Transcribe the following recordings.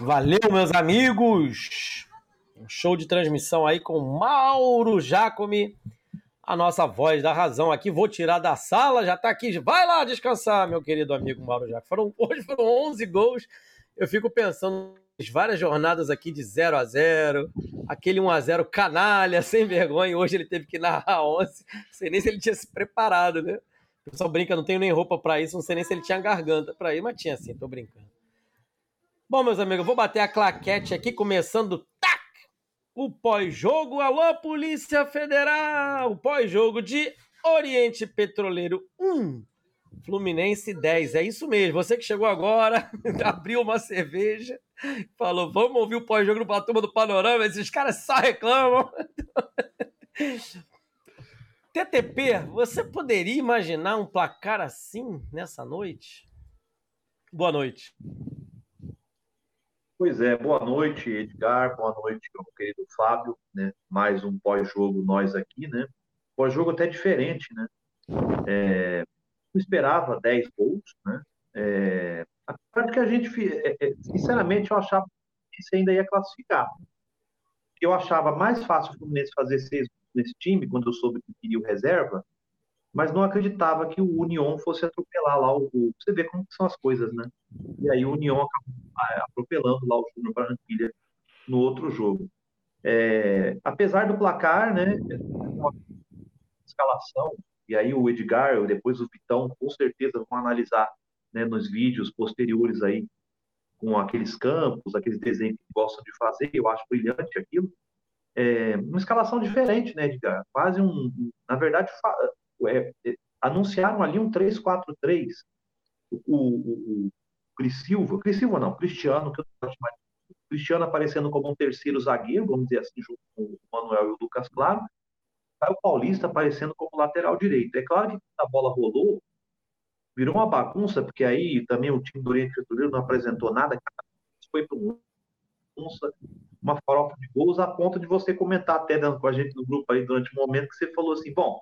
Valeu, meus amigos! Um show de transmissão aí com Mauro Jacome, a nossa voz da razão aqui. Vou tirar da sala, já tá aqui. Vai lá descansar, meu querido amigo Mauro Jacome. Foram, hoje foram 11 gols. Eu fico pensando várias jornadas aqui de 0 a 0 aquele 1 a 0 canalha, sem vergonha. Hoje ele teve que narrar 11. Não sei nem se ele tinha se preparado, né? O pessoal brinca, não tenho nem roupa para isso, não sei nem se ele tinha garganta para ir, mas tinha sim, tô brincando. Bom, meus amigos, eu vou bater a claquete aqui, começando tac, o pós-jogo. Alô, Polícia Federal! O pós-jogo de Oriente Petroleiro 1, Fluminense 10. É isso mesmo, você que chegou agora, abriu uma cerveja, falou, vamos ouvir o pós-jogo no turma do Panorama, esses caras só reclamam. TTP, você poderia imaginar um placar assim nessa noite? Boa noite. Pois é, boa noite, Edgar, boa noite, meu querido Fábio, né? Mais um pós-jogo nós aqui, né? Pós-jogo até diferente, né? É, não esperava 10 gols, né? É, apesar de que a gente, é, é, sinceramente, eu achava que isso ainda ia classificar. Eu achava mais fácil o Fluminense fazer seis nesse time, quando eu soube que queria o reserva, mas não acreditava que o União fosse atropelar lá o. Você vê como são as coisas, né? E aí o União acabou ah, atropelando lá o Júnior Barranquilha no outro jogo. É, apesar do placar, né? Escalação, e aí o Edgar, depois o Vitão, com certeza vão analisar né, nos vídeos posteriores aí, com aqueles campos, aqueles desenhos que gostam de fazer, eu acho brilhante aquilo é, uma escalação diferente, né, Edgar? Quase um. Na verdade, é, é, anunciaram ali um 3-4-3. O, o, o Cris Silva, Cris Silva não, Cristiano, que eu acho mais. Cristiano aparecendo como um terceiro zagueiro, vamos dizer assim, junto com o Manuel e o Lucas Claro. Caio Paulista aparecendo como lateral direito. É claro que a bola rolou, virou uma bagunça, porque aí também o time do Oriente Petroleiro não apresentou nada, foi para um bagunça, uma farofa de gols, a ponto de você comentar até dando com a gente no grupo aí durante o momento que você falou assim, bom,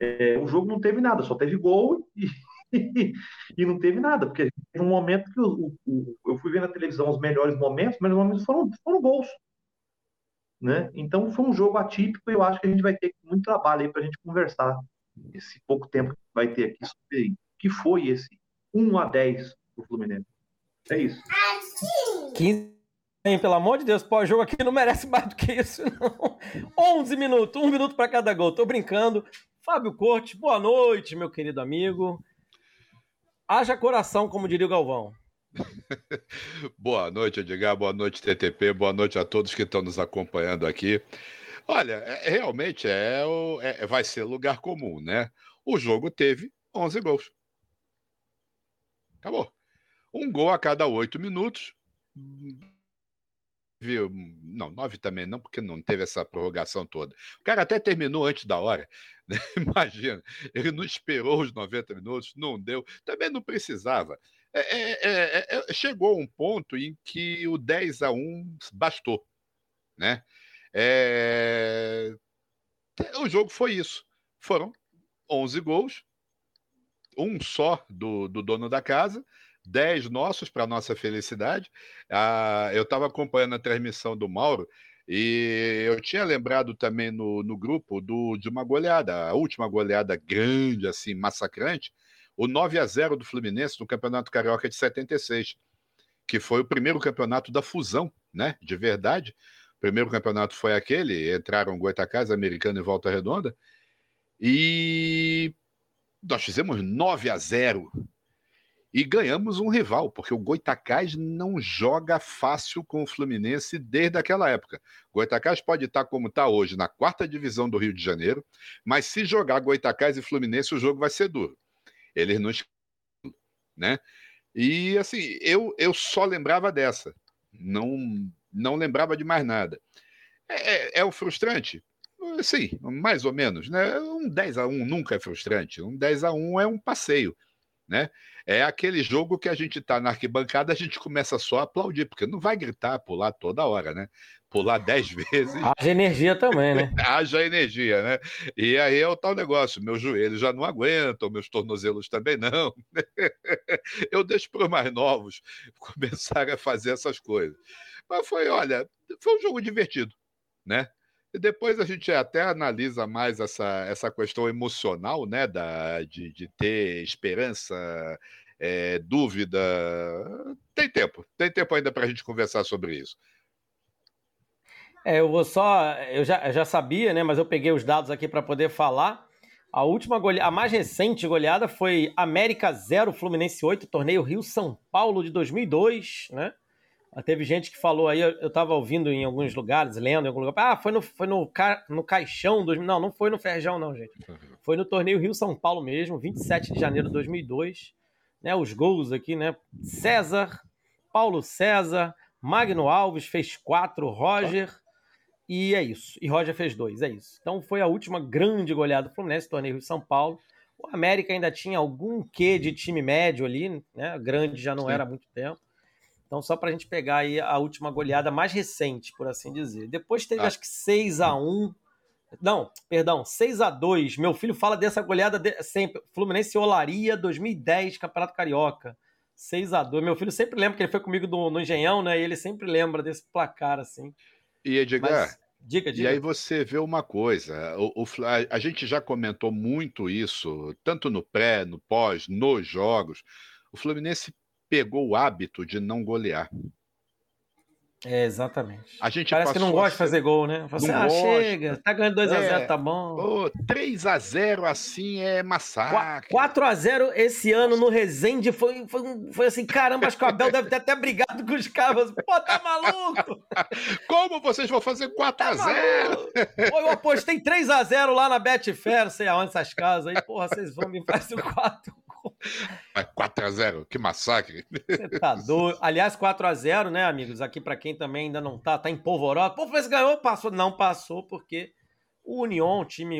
é, o jogo não teve nada, só teve gol e, e não teve nada, porque teve um momento que o, o, eu fui ver na televisão os melhores momentos, mas os momentos foram, foram gols. Né? Então foi um jogo atípico e eu acho que a gente vai ter muito trabalho aí para a gente conversar esse pouco tempo que vai ter aqui sobre que foi esse 1 a 10 do Fluminense. É isso. 15 Hein, pelo amor de Deus, pós-jogo aqui não merece mais do que isso, não. 11 minutos, um minuto para cada gol. Tô brincando. Fábio Corte, boa noite, meu querido amigo. Haja coração, como diria o Galvão. boa noite, Edgar. Boa noite, TTP. Boa noite a todos que estão nos acompanhando aqui. Olha, é, realmente é, é, vai ser lugar comum, né? O jogo teve 11 gols. Acabou. Um gol a cada oito minutos? Não, nove também não, porque não teve essa prorrogação toda. O cara até terminou antes da hora. Né? Imagina, ele não esperou os 90 minutos, não deu, também não precisava. É, é, é, é, chegou um ponto em que o 10 a 1 bastou. Né? É, o jogo foi isso. Foram 11 gols, um só do, do dono da casa, 10 nossos, para nossa felicidade. Ah, eu estava acompanhando a transmissão do Mauro e eu tinha lembrado também no, no grupo do, de uma goleada, a última goleada grande, assim, massacrante, o 9 a 0 do Fluminense no Campeonato Carioca de 76, que foi o primeiro campeonato da fusão, né? De verdade. O primeiro campeonato foi aquele, entraram Goitacás, Americano e Volta Redonda. E nós fizemos 9 a 0 e ganhamos um rival, porque o Goitacás não joga fácil com o Fluminense desde aquela época. Goitacás pode estar como está hoje, na quarta divisão do Rio de Janeiro, mas se jogar Goitacás e Fluminense, o jogo vai ser duro. Eles não né? E assim, eu, eu só lembrava dessa, não não lembrava de mais nada. É, é, é o frustrante? Sim, mais ou menos, né? Um 10 a 1 nunca é frustrante. Um 10 a 1 é um passeio né? É aquele jogo que a gente está na arquibancada, a gente começa só a aplaudir, porque não vai gritar, pular toda hora, né? Pular dez vezes. Haja energia também, né? Haja energia, né? E aí é o tal negócio, meus joelhos já não aguentam, meus tornozelos também não. Eu deixo para os mais novos começarem a fazer essas coisas. Mas foi, olha, foi um jogo divertido, né? E depois a gente até analisa mais essa, essa questão emocional, né? Da, de, de ter esperança, é, dúvida. Tem tempo, tem tempo ainda para a gente conversar sobre isso. É, eu vou só. Eu já, já sabia, né? Mas eu peguei os dados aqui para poder falar. A última goleada, a mais recente goleada foi América 0, Fluminense 8, torneio Rio-São Paulo de 2002, né? Teve gente que falou aí, eu estava ouvindo em alguns lugares, lendo em algum lugar, ah, foi no, foi no, ca, no Caixão, dos, não, não foi no Ferjão não, gente. Foi no torneio Rio-São Paulo mesmo, 27 de janeiro de 2002. Né, os gols aqui, né? César, Paulo César, Magno Alves fez quatro, Roger, e é isso. E Roger fez dois, é isso. Então foi a última grande goleada do Fluminense, torneio Rio-São Paulo. O América ainda tinha algum quê de time médio ali, né? Grande já não Sim. era há muito tempo. Então, só para a gente pegar aí a última goleada mais recente, por assim dizer. Depois teve, ah. acho que 6 a 1 Não, perdão, 6 a 2 Meu filho fala dessa goleada de, sempre. Fluminense Olaria 2010, Campeonato Carioca. 6 a 2 Meu filho sempre lembra que ele foi comigo no, no Engenhão, né? E ele sempre lembra desse placar, assim. E Edgar, Mas, diga, diga. E aí você vê uma coisa: o, o, a, a gente já comentou muito isso, tanto no pré, no pós, nos jogos. O Fluminense pegou o hábito de não golear. É, exatamente. A gente Parece que não gosta de fazer gol, né? Você, assim, ah, gosta. chega, tá ganhando 2x0, é. tá bom. Oh, 3x0 assim é massacre. 4x0 esse ano no Resende foi, foi, foi assim, caramba, acho que o Abel deve ter até brigado com os caras. Pô, tá maluco? Como vocês vão fazer 4x0? Tá Pô, eu apostei 3x0 lá na Betfair, sei aonde essas casas aí. Porra, vocês vão me fazer 4 4x0, que massacre. Tá doido. Aliás, 4x0, né, amigos? Aqui para quem também ainda não tá, tá em polvorosa. Pô, mas ganhou, passou. Não passou, porque o Union, time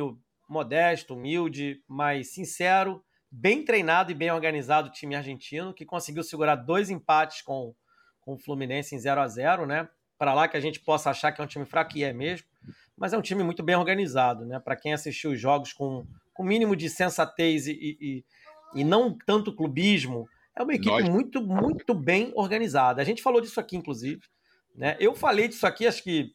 modesto, humilde, mas sincero, bem treinado e bem organizado time argentino, que conseguiu segurar dois empates com, com o Fluminense em 0 a 0 né? Para lá que a gente possa achar que é um time fraco, e é mesmo, mas é um time muito bem organizado, né? Para quem assistiu os jogos com o mínimo de sensatez e, e, e não tanto clubismo, é uma equipe Nós... muito, muito bem organizada. A gente falou disso aqui, inclusive. Né? Eu falei disso aqui, acho que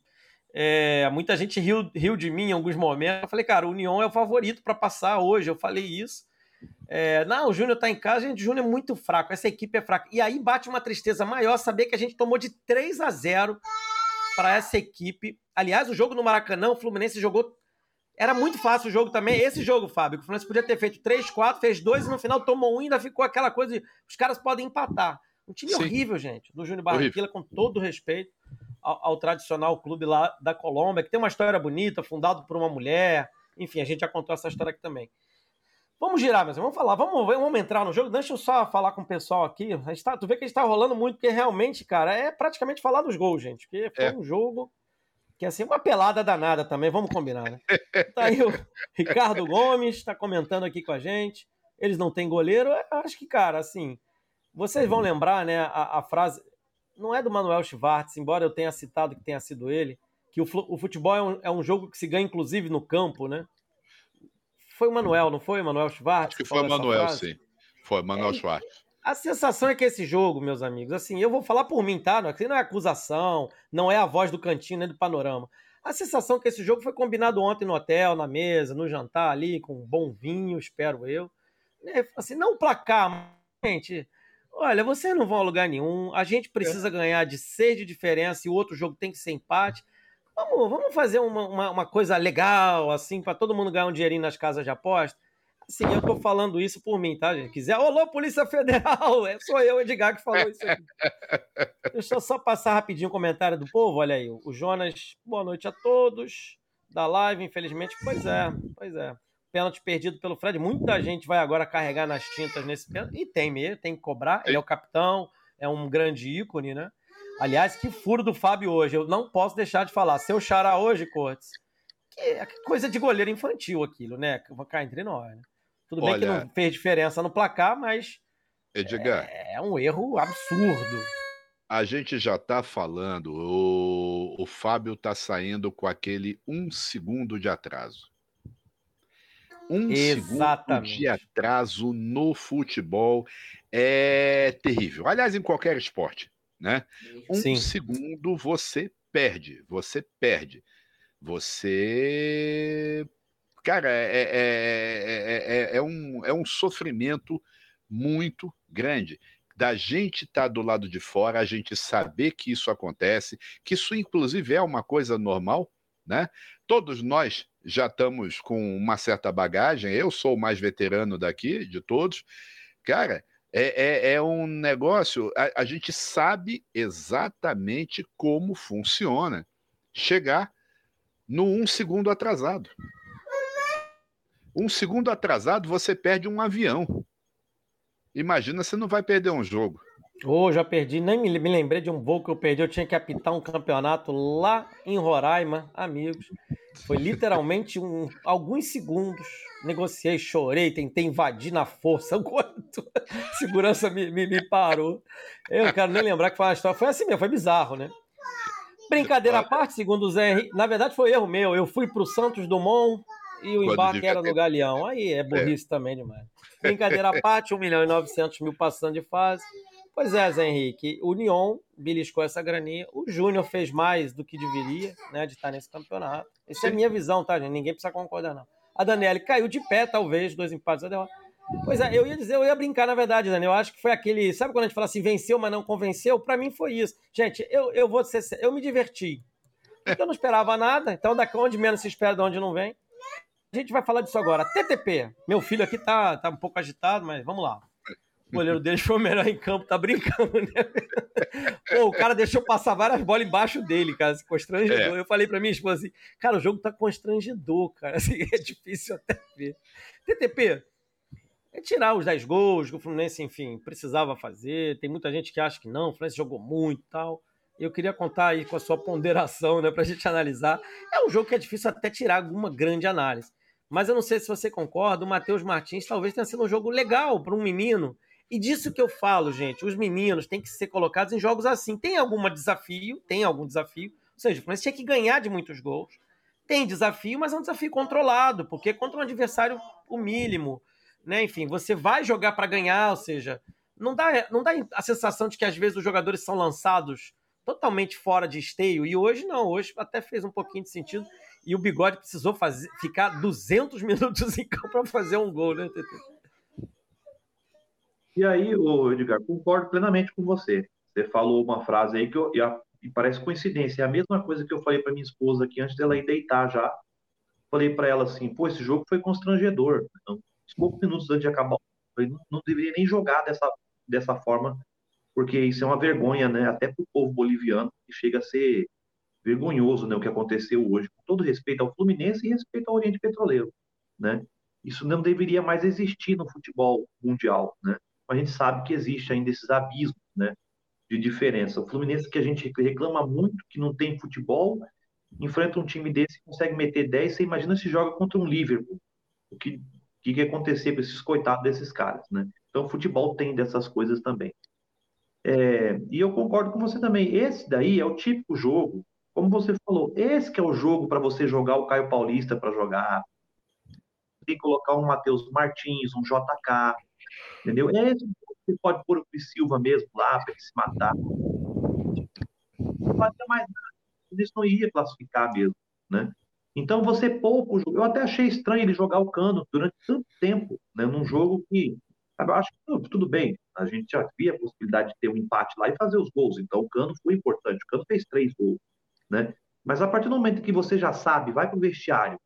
é, muita gente riu, riu de mim em alguns momentos. Eu falei, cara, o União é o favorito para passar hoje. Eu falei isso. É, não, o Júnior tá em casa, gente, o Júnior é muito fraco, essa equipe é fraca. E aí bate uma tristeza maior saber que a gente tomou de 3 a 0 para essa equipe. Aliás, o jogo no Maracanã, o Fluminense jogou era muito fácil o jogo também. Esse jogo, Fábio, o Fluminense podia ter feito 3, 4, fez dois e no final tomou um e ainda ficou aquela coisa de os caras podem empatar. Um time Sim. horrível, gente, do Júnior Barranquilla, com todo respeito ao, ao, tradicional clube lá da Colômbia, que tem uma história bonita, fundado por uma mulher. Enfim, a gente já contou essa história aqui também. Vamos girar, mas vamos falar, vamos, vamos entrar no jogo. Deixa eu só falar com o pessoal aqui. A gente tá, tu vê que a gente tá rolando muito, porque realmente, cara, é praticamente falar dos gols, gente. Porque foi é. um jogo que é assim, uma pelada danada também, vamos combinar, né? Tá aí o Ricardo Gomes, está comentando aqui com a gente. Eles não têm goleiro. Eu acho que, cara, assim, vocês vão lembrar, né, a, a frase, não é do Manuel Schwartz, embora eu tenha citado que tenha sido ele, que o, o futebol é um, é um, jogo que se ganha, inclusive, no campo, né? Foi o Manuel, não foi o Manuel Schwartz? Acho que foi o Manuel, sim. Foi o Manuel é, Schwartz. A sensação é que esse jogo, meus amigos, assim, eu vou falar por mim, tá? Aqui não é acusação, não é a voz do cantinho nem do panorama. A sensação é que esse jogo foi combinado ontem no hotel, na mesa, no jantar ali, com um bom vinho, espero eu. É, assim, não placar, gente. Olha, vocês não vão a lugar nenhum. A gente precisa é. ganhar de seis de diferença e o outro jogo tem que ser empate. Vamos, vamos fazer uma, uma, uma coisa legal, assim, para todo mundo ganhar um dinheirinho nas casas de aposta. Assim, eu tô falando isso por mim, tá, gente? Quiser, olá, Polícia Federal! É só eu, Edgar, que falou isso aqui. Deixa eu só passar rapidinho o comentário do povo. Olha aí, o Jonas, boa noite a todos da live, infelizmente. Pois é, pois é. Pênalti perdido pelo Fred. Muita gente vai agora carregar nas tintas nesse pênalti. E tem mesmo, tem que cobrar. Ele é o capitão, é um grande ícone, né? Aliás, que furo do Fábio hoje. Eu não posso deixar de falar. Seu xará hoje, Cortes, que é coisa de goleiro infantil aquilo, né? Vou cair entre nós, né? Tudo Olha... bem que não fez diferença no placar, mas Edgar. É, é um erro absurdo. A gente já está falando, o, o Fábio está saindo com aquele um segundo de atraso. Um Exatamente. segundo de atraso no futebol é terrível. Aliás, em qualquer esporte, né? Um Sim. segundo você perde, você perde. Você. Cara, é, é, é, é, um, é um sofrimento muito grande da gente estar tá do lado de fora, a gente saber que isso acontece, que isso inclusive é uma coisa normal, né? Todos nós já estamos com uma certa bagagem, eu sou o mais veterano daqui, de todos. Cara, é, é, é um negócio, a, a gente sabe exatamente como funciona chegar no um segundo atrasado. Um segundo atrasado, você perde um avião. Imagina você não vai perder um jogo. Ô, oh, já perdi, nem me, lembrei de um voo que eu perdi. Eu tinha que apitar um campeonato lá em Roraima, amigos. Foi literalmente um, alguns segundos. Negociei, chorei, tentei invadir na força. Quanto segurança me, me, me, parou. Eu não quero nem lembrar que foi uma história. Foi assim mesmo, foi bizarro, né? Brincadeira à parte, segundo o Zé Henrique. Na verdade, foi erro meu. Eu fui para o Santos Dumont e o embarque era no Galeão. Aí é burrice é. também demais. Brincadeira à parte, 1 milhão e 900 mil passando de fase. Pois é, Zé Henrique, o Lyon beliscou essa graninha. O Júnior fez mais do que deveria, né, de estar nesse campeonato. Essa é a minha visão, tá, gente? Ninguém precisa concordar, não. A Daniele caiu de pé, talvez, dois empates a derrota. Pois é, eu ia dizer, eu ia brincar, na verdade, Daniel. Eu acho que foi aquele. Sabe quando a gente fala assim, venceu, mas não convenceu? Para mim foi isso. Gente, eu, eu vou ser. Eu me diverti. Eu não esperava nada, então daqui onde menos se espera, de onde não vem. A gente vai falar disso agora. TTP. Meu filho aqui tá, tá um pouco agitado, mas vamos lá. O goleiro dele foi o melhor em campo, tá brincando, né? Pô, o cara deixou passar várias bolas embaixo dele, cara, se constrangedor. É. Eu falei pra minha esposa assim, cara, o jogo tá constrangedor, cara, assim, é difícil até ver. TTP, é tirar os 10 gols que o Fluminense, enfim, precisava fazer. Tem muita gente que acha que não, o Fluminense jogou muito e tal. Eu queria contar aí com a sua ponderação, né, pra gente analisar. É um jogo que é difícil até tirar alguma grande análise. Mas eu não sei se você concorda, o Matheus Martins talvez tenha sido um jogo legal para um menino. E disso que eu falo, gente, os meninos têm que ser colocados em jogos assim. Tem algum desafio, tem algum desafio. Ou seja, o Fluminense tinha que ganhar de muitos gols. Tem desafio, mas é um desafio controlado, porque contra um adversário o mínimo, né? Enfim, você vai jogar para ganhar, ou seja, não dá, não dá a sensação de que às vezes os jogadores são lançados totalmente fora de esteio. E hoje não, hoje até fez um pouquinho de sentido. E o Bigode precisou fazer, ficar 200 minutos em campo para fazer um gol, né, TT? E aí, Edgar, concordo plenamente com você. Você falou uma frase aí que eu, e parece coincidência. É a mesma coisa que eu falei para minha esposa aqui antes dela ir deitar já. Falei para ela assim: pô, esse jogo foi constrangedor. Então, poucos minutos antes de acabar, eu não, não deveria nem jogar dessa, dessa forma, porque isso é uma vergonha, né? Até para o povo boliviano, que chega a ser vergonhoso né, o que aconteceu hoje, com todo respeito ao Fluminense e respeito ao Oriente Petroleiro. Né? Isso não deveria mais existir no futebol mundial. Né? A gente sabe que existe ainda esses abismos né, de diferença. O Fluminense, que a gente reclama muito que não tem futebol, enfrenta um time desse que consegue meter 10, você imagina se joga contra um Liverpool. O que, que ia acontecer com esses coitados desses caras. Né? Então, o futebol tem dessas coisas também. É, e eu concordo com você também. Esse daí é o típico jogo como você falou, esse que é o jogo para você jogar o Caio Paulista para jogar. Tem que colocar um Matheus Martins, um JK, entendeu? É esse você pode pôr o Silva mesmo lá para ele se matar. Não fazia mais nada. Isso não ia classificar mesmo, né? Então você pouco Eu até achei estranho ele jogar o Cano durante tanto tempo, né? Num jogo que eu acho que tudo bem. A gente já via a possibilidade de ter um empate lá e fazer os gols. Então o Cano foi importante. O Cano fez três gols né? Mas a partir do momento que você já sabe, vai para o vestiário,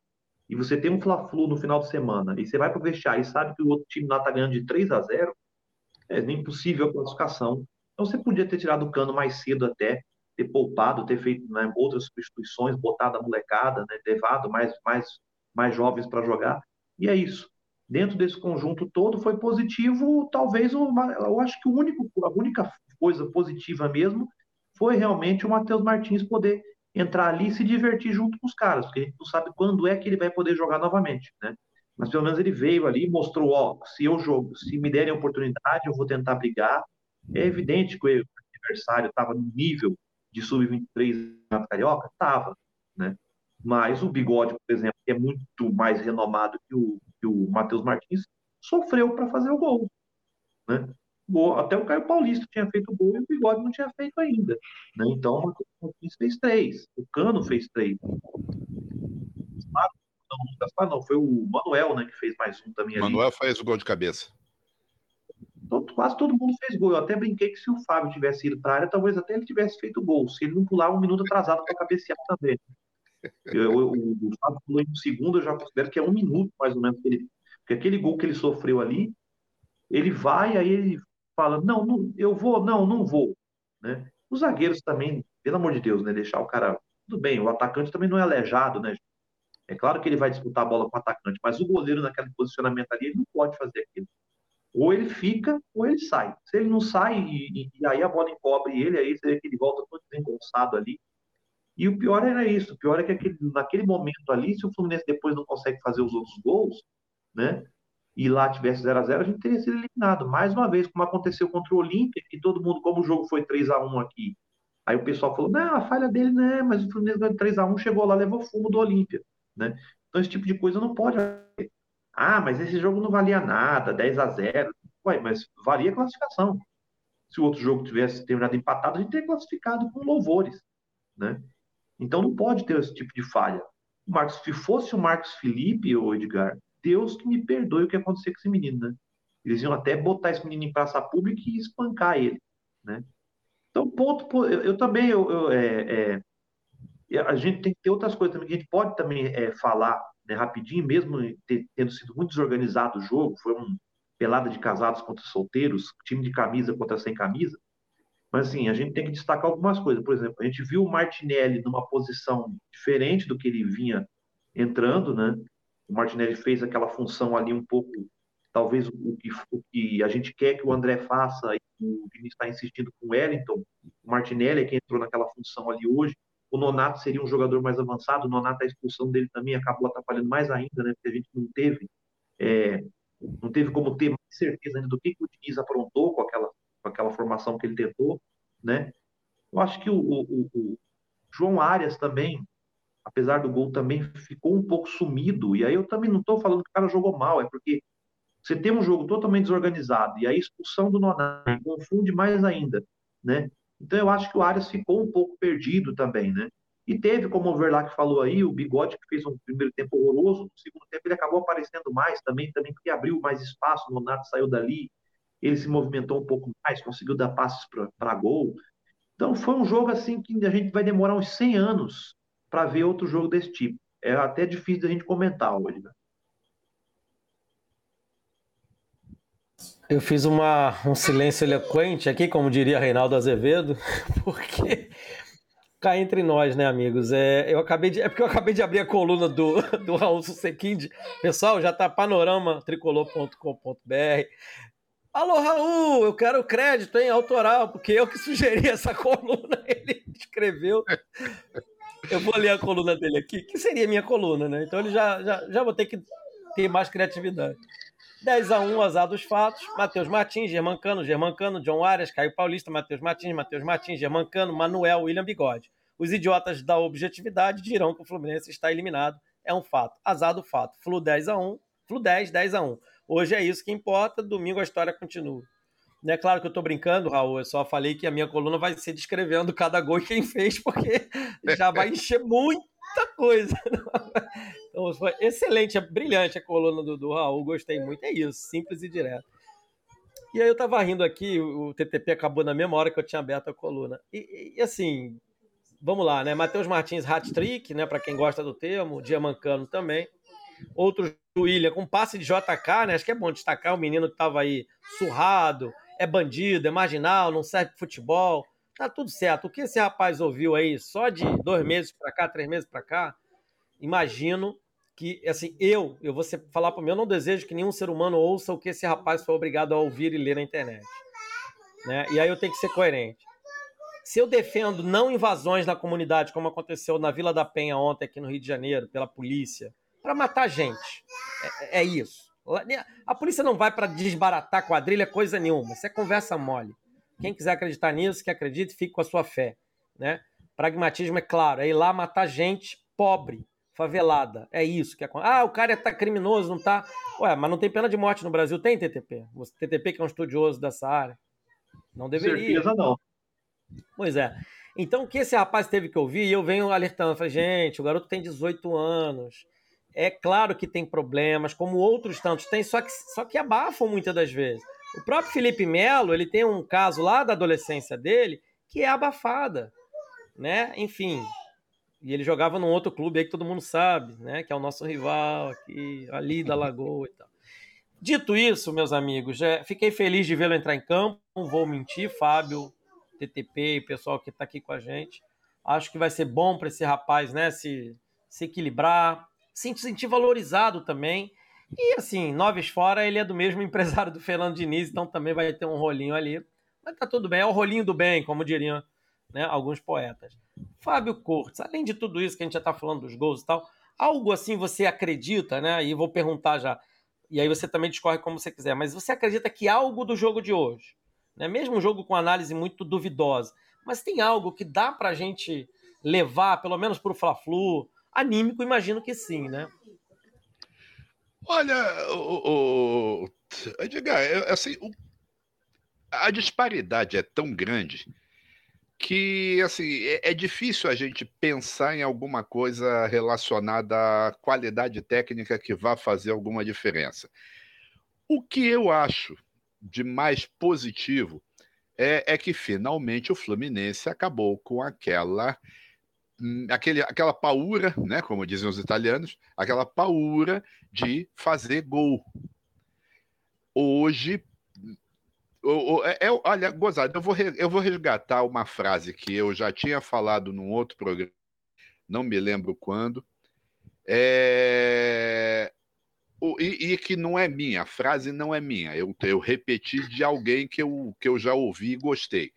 e você tem um Fla-Flu no final de semana, e você vai para o vestiário e sabe que o outro time lá está ganhando de 3 a 0 é impossível a classificação. Então você podia ter tirado o cano mais cedo até, ter poupado, ter feito né, outras substituições, botado a molecada, né, levado mais, mais, mais jovens para jogar. E é isso. Dentro desse conjunto todo foi positivo, talvez uma, eu acho que o único, a única coisa positiva mesmo foi realmente o Matheus Martins poder entrar ali e se divertir junto com os caras, porque a gente não sabe quando é que ele vai poder jogar novamente, né? mas pelo menos ele veio ali e mostrou, ó, se eu jogo, se me derem a oportunidade, eu vou tentar brigar. É evidente que o adversário estava no nível de sub-23 na Carioca? Estava, né? Mas o Bigode, por exemplo, que é muito mais renomado que o, que o Matheus Martins, sofreu para fazer o gol, né? Até o Caio Paulista tinha feito o gol e o Bigode não tinha feito ainda. Né? Então, o Matheus Martins fez três, o Cano fez três. Não, não, foi o Manuel né, que fez mais um também. Manuel ali. fez o gol de cabeça. Todo, quase todo mundo fez gol. Eu até brinquei que se o Fábio tivesse ido para a área, talvez até ele tivesse feito gol. Se ele não pular um minuto atrasado para cabecear também. Eu, eu, o Fábio pulou em um segundo, eu já considero que é um minuto mais ou menos. Ele, porque aquele gol que ele sofreu ali, ele vai, aí ele fala: Não, não eu vou, não, não vou. Né? Os zagueiros também, pelo amor de Deus, né? Deixar o cara. Tudo bem, o atacante também não é aleijado, né? É claro que ele vai disputar a bola com o atacante, mas o goleiro naquele posicionamento ali, ele não pode fazer aquilo. Ou ele fica, ou ele sai. Se ele não sai e, e aí a bola encobre ele, aí você vê que ele volta todo desengonçado ali. E o pior era isso. O pior é que aquele, naquele momento ali, se o Fluminense depois não consegue fazer os outros gols, né? E lá tivesse 0 a 0 a gente teria sido eliminado. Mais uma vez, como aconteceu contra o Olímpia, que todo mundo, como o jogo foi 3 a 1 aqui, aí o pessoal falou: não, a falha dele não é, mas o Fluminense ganhou 3 a 1 chegou lá, levou fumo do Olímpia. Né? Então, esse tipo de coisa não pode Ah, mas esse jogo não valia nada, 10 a 0 Ué, mas valia a classificação. Se o outro jogo tivesse terminado empatado, a gente teria classificado com louvores. Né? Então, não pode ter esse tipo de falha. Marcos, se fosse o Marcos Felipe ou Edgar, Deus que me perdoe o que aconteceu com esse menino, né? Eles iam até botar esse menino em praça pública e espancar ele, né? Então, ponto, eu, eu também, eu, eu é, é, a gente tem que ter outras coisas também, que a gente pode também é, falar né, rapidinho, mesmo ter, tendo sido muito desorganizado o jogo, foi um pelada de casados contra solteiros, time de camisa contra sem camisa, mas assim, a gente tem que destacar algumas coisas. Por exemplo, a gente viu o Martinelli numa posição diferente do que ele vinha entrando, né? O Martinelli fez aquela função ali um pouco, talvez o que, o que a gente quer que o André faça, e o Vinícius está insistindo com o Wellington. O Martinelli é quem entrou naquela função ali hoje. O Nonato seria um jogador mais avançado. O Nonato, a expulsão dele também acabou atrapalhando mais ainda, né? Porque a gente não teve, é, não teve como ter mais certeza ainda do que, que o Diniz aprontou com aquela, com aquela formação que ele tentou, né? Eu acho que o, o, o João Arias também, apesar do gol, também ficou um pouco sumido. E aí eu também não estou falando que o cara jogou mal, é porque você tem um jogo totalmente desorganizado e a expulsão do Nonato confunde mais ainda, né? Então eu acho que o Arias ficou um pouco perdido também, né? E teve, como o Verlac falou aí, o Bigode que fez um primeiro tempo horroroso, no segundo tempo ele acabou aparecendo mais também, também porque abriu mais espaço, o Nonato saiu dali, ele se movimentou um pouco mais, conseguiu dar passes para gol. Então foi um jogo assim que a gente vai demorar uns 100 anos para ver outro jogo desse tipo. É até difícil da gente comentar hoje, né? Eu fiz uma, um silêncio eloquente aqui, como diria Reinaldo Azevedo, porque cá entre nós, né, amigos? É, eu acabei de, é porque eu acabei de abrir a coluna do, do Raul Susequinde. Pessoal, já tá panoramatricolor.com.br. Alô, Raul, eu quero crédito, hein, autoral, porque eu que sugeri essa coluna, ele escreveu. Eu vou ler a coluna dele aqui, que seria minha coluna, né? Então ele já, já, já vou ter que ter mais criatividade. 10 a 1 azar dos fatos. Matheus Martins, Germancano, Germancano, John Arias, Caio Paulista, Matheus Martins, Matheus Martins, Germancano, Manuel, William Bigode. Os idiotas da objetividade dirão que o Fluminense está eliminado. É um fato. Azar do fato. Flu 10 a 1, Flu 10, 10 a 1. Hoje é isso que importa. Domingo a história continua. É claro que eu estou brincando, Raul. Eu só falei que a minha coluna vai ser descrevendo cada gol e quem fez, porque já vai encher muita coisa. Então, foi excelente, é brilhante a coluna do, do Raul, gostei muito. É isso, simples e direto. E aí eu tava rindo aqui, o TTP acabou na mesma hora que eu tinha aberto a coluna. E, e assim, vamos lá, né? Matheus Martins, hat-trick, né? Para quem gosta do termo, Diamancano também. Outro William com passe de JK, né? Acho que é bom destacar o menino que tava aí surrado, é bandido, é marginal, não serve pro futebol. Tá tudo certo. O que esse rapaz ouviu aí só de dois meses para cá, três meses para cá, imagino que, assim, eu, eu vou falar para mim, eu não desejo que nenhum ser humano ouça o que esse rapaz foi obrigado a ouvir e ler na internet. Né? E aí eu tenho que ser coerente. Se eu defendo não invasões na comunidade, como aconteceu na Vila da Penha ontem aqui no Rio de Janeiro, pela polícia, para matar gente. É, é, isso. A polícia não vai para desbaratar quadrilha, coisa nenhuma. Isso é conversa mole. Quem quiser acreditar nisso, que acredite, fique com a sua fé. Né? Pragmatismo é claro, é ir lá matar gente pobre, favelada. É isso que acontece. Ah, o cara tá criminoso, não tá. Ué, mas não tem pena de morte no Brasil? Tem TTP? TTP que é um estudioso dessa área. Não deveria. Certeza não. Pois é. Então, o que esse rapaz teve que ouvir, e eu venho alertando, falei, gente, o garoto tem 18 anos. É claro que tem problemas, como outros tantos têm, só que, só que abafam muitas das vezes. O próprio Felipe Melo, ele tem um caso lá da adolescência dele que é abafada, né? Enfim, e ele jogava num outro clube aí que todo mundo sabe, né? Que é o nosso rival aqui, ali da Lagoa e tal. Dito isso, meus amigos, já fiquei feliz de vê-lo entrar em campo. Não vou mentir, Fábio, TTP e pessoal que está aqui com a gente. Acho que vai ser bom para esse rapaz, né? Se, se equilibrar, se sentir valorizado também. E assim, Noves fora, ele é do mesmo empresário do Fernando Diniz, então também vai ter um rolinho ali. Mas tá tudo bem, é o rolinho do bem, como diriam né, alguns poetas. Fábio Cortes, além de tudo isso que a gente já está falando dos gols e tal, algo assim você acredita, né? E vou perguntar já, e aí você também discorre como você quiser, mas você acredita que algo do jogo de hoje, né, mesmo um jogo com análise muito duvidosa, mas tem algo que dá para a gente levar, pelo menos para o Fla-Flu, anímico, imagino que sim, né? Olha, o, o, Edgar, assim, o, a disparidade é tão grande que assim é, é, difícil a gente pensar em alguma coisa relacionada à qualidade técnica que vá fazer alguma diferença. O que eu acho de mais positivo é, é que finalmente o Fluminense acabou com aquela aquele, aquela paura, né, como dizem os italianos, aquela paura de fazer gol. Hoje é, é, olha, gozado, eu vou, eu vou resgatar uma frase que eu já tinha falado num outro programa, não me lembro quando, é, e, e, que não é minha, a frase não é minha, eu, eu repeti de alguém que eu, que eu já ouvi e gostei.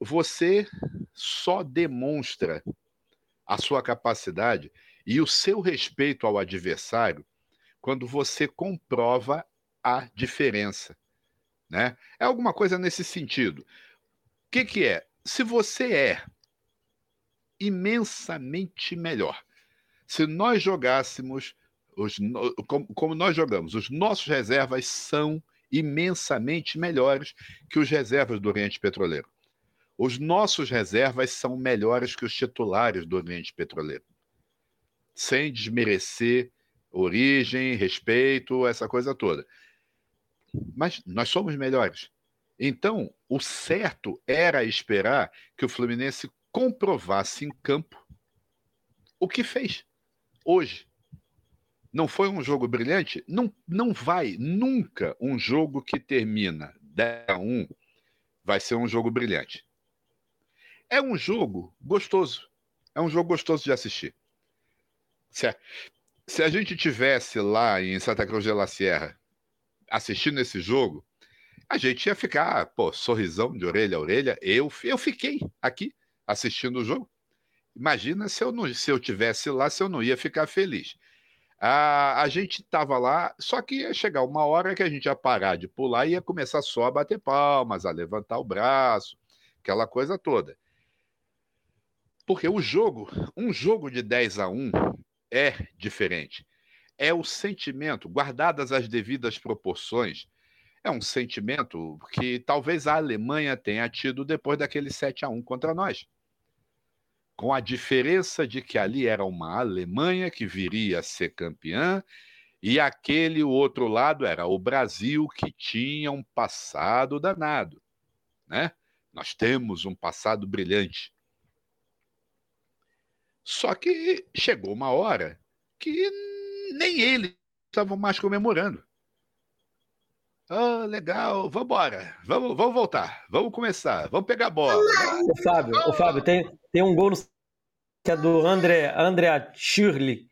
Você só demonstra a sua capacidade e o seu respeito ao adversário quando você comprova a diferença. Né? É alguma coisa nesse sentido. O que, que é? Se você é imensamente melhor, se nós jogássemos os, como, nós jogamos, os nossos reservas são imensamente melhores que os reservas do Oriente Petroleiro. Os nossos reservas são melhores que os titulares do Oriente Petroleiro. Sem desmerecer origem, respeito, essa coisa toda. Mas nós somos melhores. Então, o certo era esperar que o Fluminense comprovasse em campo o que fez hoje. Não foi um jogo brilhante? Não, não vai nunca um jogo que termina 10 a 1 vai ser um jogo brilhante. É um jogo gostoso. É um jogo gostoso de assistir. Se se a gente tivesse lá em Santa Cruz de la Sierra assistindo esse jogo, a gente ia ficar, pô, sorrisão de orelha a orelha. Eu, eu fiquei aqui assistindo o jogo. Imagina se eu não, se eu tivesse lá, se eu não ia ficar feliz. A, a gente estava lá, só que ia chegar uma hora que a gente ia parar de pular e ia começar só a bater palmas, a levantar o braço, aquela coisa toda. Porque o jogo, um jogo de 10 a 1 é diferente é o sentimento, guardadas as devidas proporções, é um sentimento que talvez a Alemanha tenha tido depois daquele 7 a 1 contra nós. Com a diferença de que ali era uma Alemanha que viria a ser campeã e aquele outro lado era o Brasil que tinha um passado danado, né? Nós temos um passado brilhante. Só que chegou uma hora que nem ele estavam mais comemorando. Ah, legal, vamos embora, vamos, vamos voltar, vamos começar, vamos pegar a bola. O Fábio, o Fábio tem, tem um gol no, que é do André, André Shirley,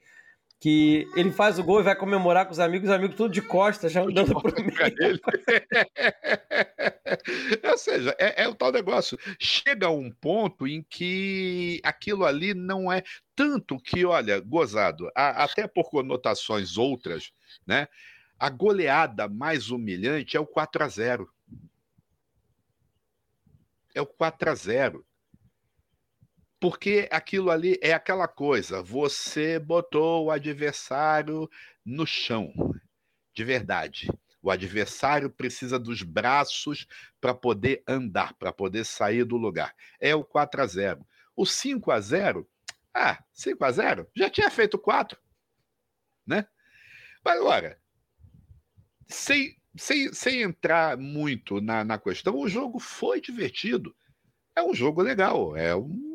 que ele faz o gol e vai comemorar com os amigos, os amigos tudo de costas, já andando pro meio. Ou seja, é, é, o tal negócio. Chega a um ponto em que aquilo ali não é tanto que, olha, gozado, a, até por conotações outras, né? A goleada mais humilhante é o 4 a 0 É o 4 a 0 Porque aquilo ali é aquela coisa, você botou o adversário no chão, de verdade. O adversário precisa dos braços para poder andar, para poder sair do lugar. É o 4 a 0. O 5 a 0, ah, 5 a 0, já tinha feito 4, né? Mas agora, sem, sem, sem entrar muito na, na questão, o jogo foi divertido. É um jogo legal, é um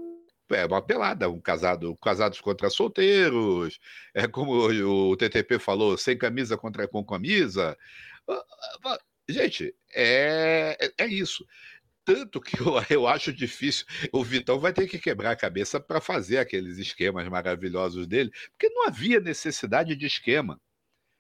é uma pelada, um casado, casados contra solteiros, é como o TTP falou, sem camisa contra com camisa. Gente, é, é, é isso. Tanto que eu, eu acho difícil. O Vitão vai ter que quebrar a cabeça para fazer aqueles esquemas maravilhosos dele, porque não havia necessidade de esquema.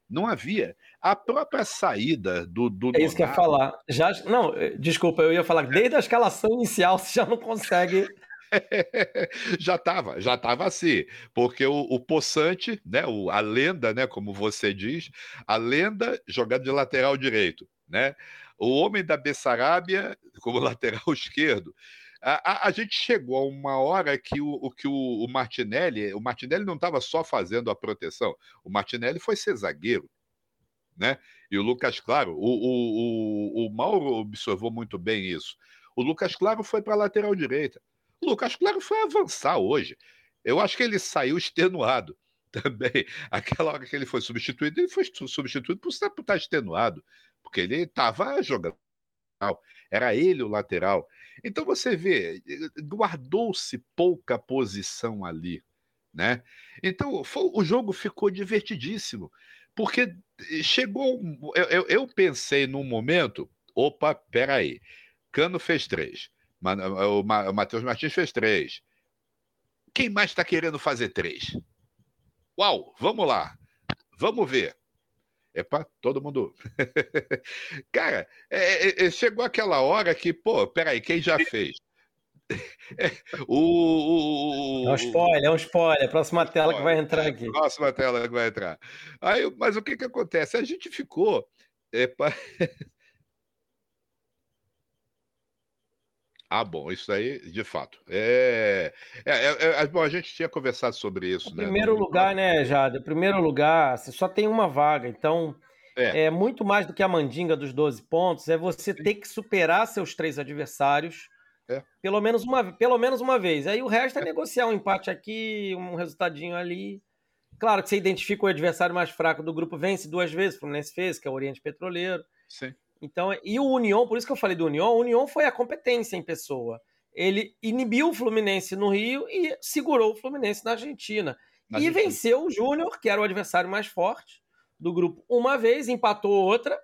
Não havia. A própria saída do. do é isso Donato... que eu ia falar. Já, não, desculpa, eu ia falar desde a escalação inicial você já não consegue já estava, já estava assim, porque o, o Poçante, né, o, a lenda, né, como você diz, a lenda jogando de lateral direito, né? O homem da Bessarábia como lateral esquerdo. A, a, a, gente chegou a uma hora que o, o que o, o, Martinelli, o Martinelli não estava só fazendo a proteção, o Martinelli foi ser zagueiro, né? E o Lucas Claro, o, o, o, o Mauro observou muito bem isso. O Lucas Claro foi para a lateral direita. Lucas Claro foi avançar hoje. Eu acho que ele saiu extenuado também. Aquela hora que ele foi substituído, ele foi substituído por estar extenuado, porque ele estava jogando. Era ele o lateral. Então você vê, guardou-se pouca posição ali, né? Então foi, o jogo ficou divertidíssimo, porque chegou. Eu, eu, eu pensei num momento, opa, peraí, Cano fez três. O Matheus Martins fez três. Quem mais está querendo fazer três? Uau, vamos lá. Vamos ver. Epa, todo mundo. Cara, é, é, é, chegou aquela hora que, pô, peraí, quem já fez? o, o, É um spoiler, é um spoiler. Próxima tela que vai entrar aqui. Próxima tela que vai entrar. Aí, mas o que, que acontece? A gente ficou. Epa, Ah, bom, isso aí, de fato. É, é, é, é bom, a gente tinha conversado sobre isso. Em né? primeiro lugar, né, Jade? Em primeiro lugar, você só tem uma vaga, então é. é. muito mais do que a mandinga dos 12 pontos, é você ter que superar seus três adversários é. pelo, menos uma, pelo menos uma vez. Aí o resto é, é, negociar um empate aqui, um resultadinho ali. Claro que você identifica o adversário mais fraco do grupo, vence duas vezes, o Fluminense fez, que é o Oriente Petroleiro. Sim. Então, e o União, por isso que eu falei do União, o União foi a competência em pessoa. Ele inibiu o Fluminense no Rio e segurou o Fluminense na Argentina. Na e Argentina. venceu o Júnior, que era o adversário mais forte do grupo, uma vez, empatou outra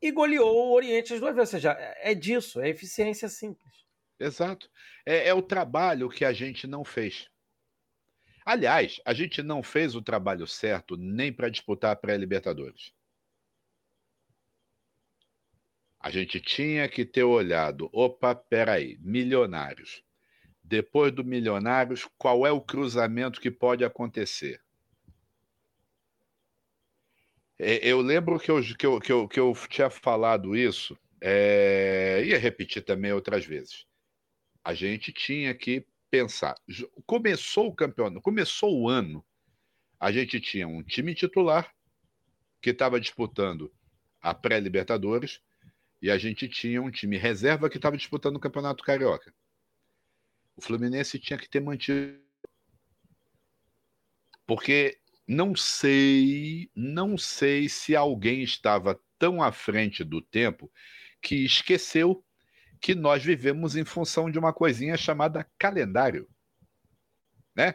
e goleou o Oriente as duas vezes. Ou seja, é disso, é eficiência simples. Exato. É, é o trabalho que a gente não fez. Aliás, a gente não fez o trabalho certo nem para disputar a pré-Libertadores. A gente tinha que ter olhado, opa, peraí, milionários. Depois do milionários, qual é o cruzamento que pode acontecer? É, eu lembro que eu, que eu, que eu, que eu tinha falado isso, é, ia repetir também outras vezes. A gente tinha que pensar. Começou o campeonato, começou o ano, a gente tinha um time titular que estava disputando a pré-Libertadores, e a gente tinha um time reserva que estava disputando o Campeonato Carioca. O Fluminense tinha que ter mantido. Porque não sei, não sei se alguém estava tão à frente do tempo que esqueceu que nós vivemos em função de uma coisinha chamada calendário. Né?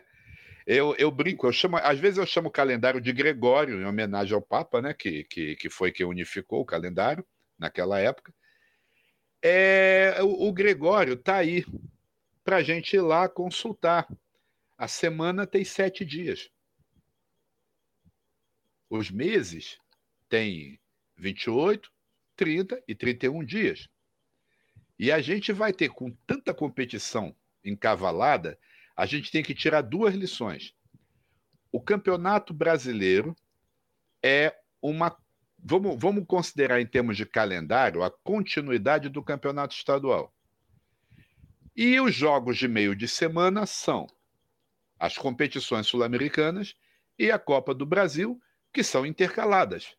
Eu, eu brinco, eu chamo, às vezes eu chamo o calendário de Gregório, em homenagem ao Papa, né? que, que, que foi quem unificou o calendário naquela época. É, o, o Gregório está aí para a gente ir lá consultar. A semana tem sete dias. Os meses têm 28, 30 e 31 dias. E a gente vai ter, com tanta competição encavalada, a gente tem que tirar duas lições. O campeonato brasileiro é uma. Vamos, vamos considerar em termos de calendário a continuidade do campeonato estadual. E os jogos de meio de semana são as competições sul-americanas e a Copa do Brasil, que são intercaladas.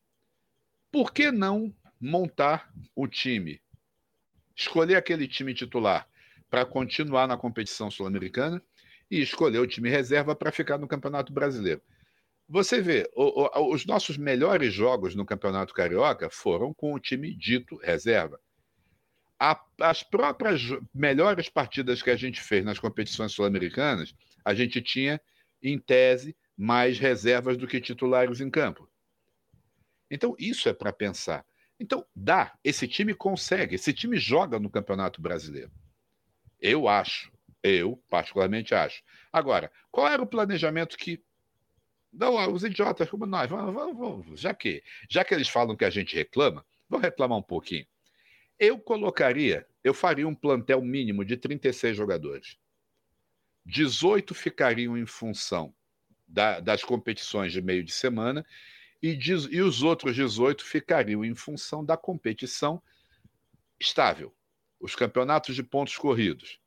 Por que não montar o time? Escolher aquele time titular para continuar na competição sul-americana e escolher o time reserva para ficar no Campeonato Brasileiro. Você vê, o, o, os nossos melhores jogos no Campeonato Carioca foram com o time dito reserva. A, as próprias melhores partidas que a gente fez nas competições sul-americanas, a gente tinha, em tese, mais reservas do que titulares em campo. Então, isso é para pensar. Então, dá, esse time consegue, esse time joga no Campeonato Brasileiro. Eu acho, eu particularmente acho. Agora, qual era o planejamento que. Não, os idiotas como nós, vamos, vamos, já que já que eles falam que a gente reclama, vamos reclamar um pouquinho. Eu colocaria, eu faria um plantel mínimo de 36 jogadores. 18 ficariam em função da, das competições de meio de semana e, e os outros 18 ficariam em função da competição estável os campeonatos de pontos corridos.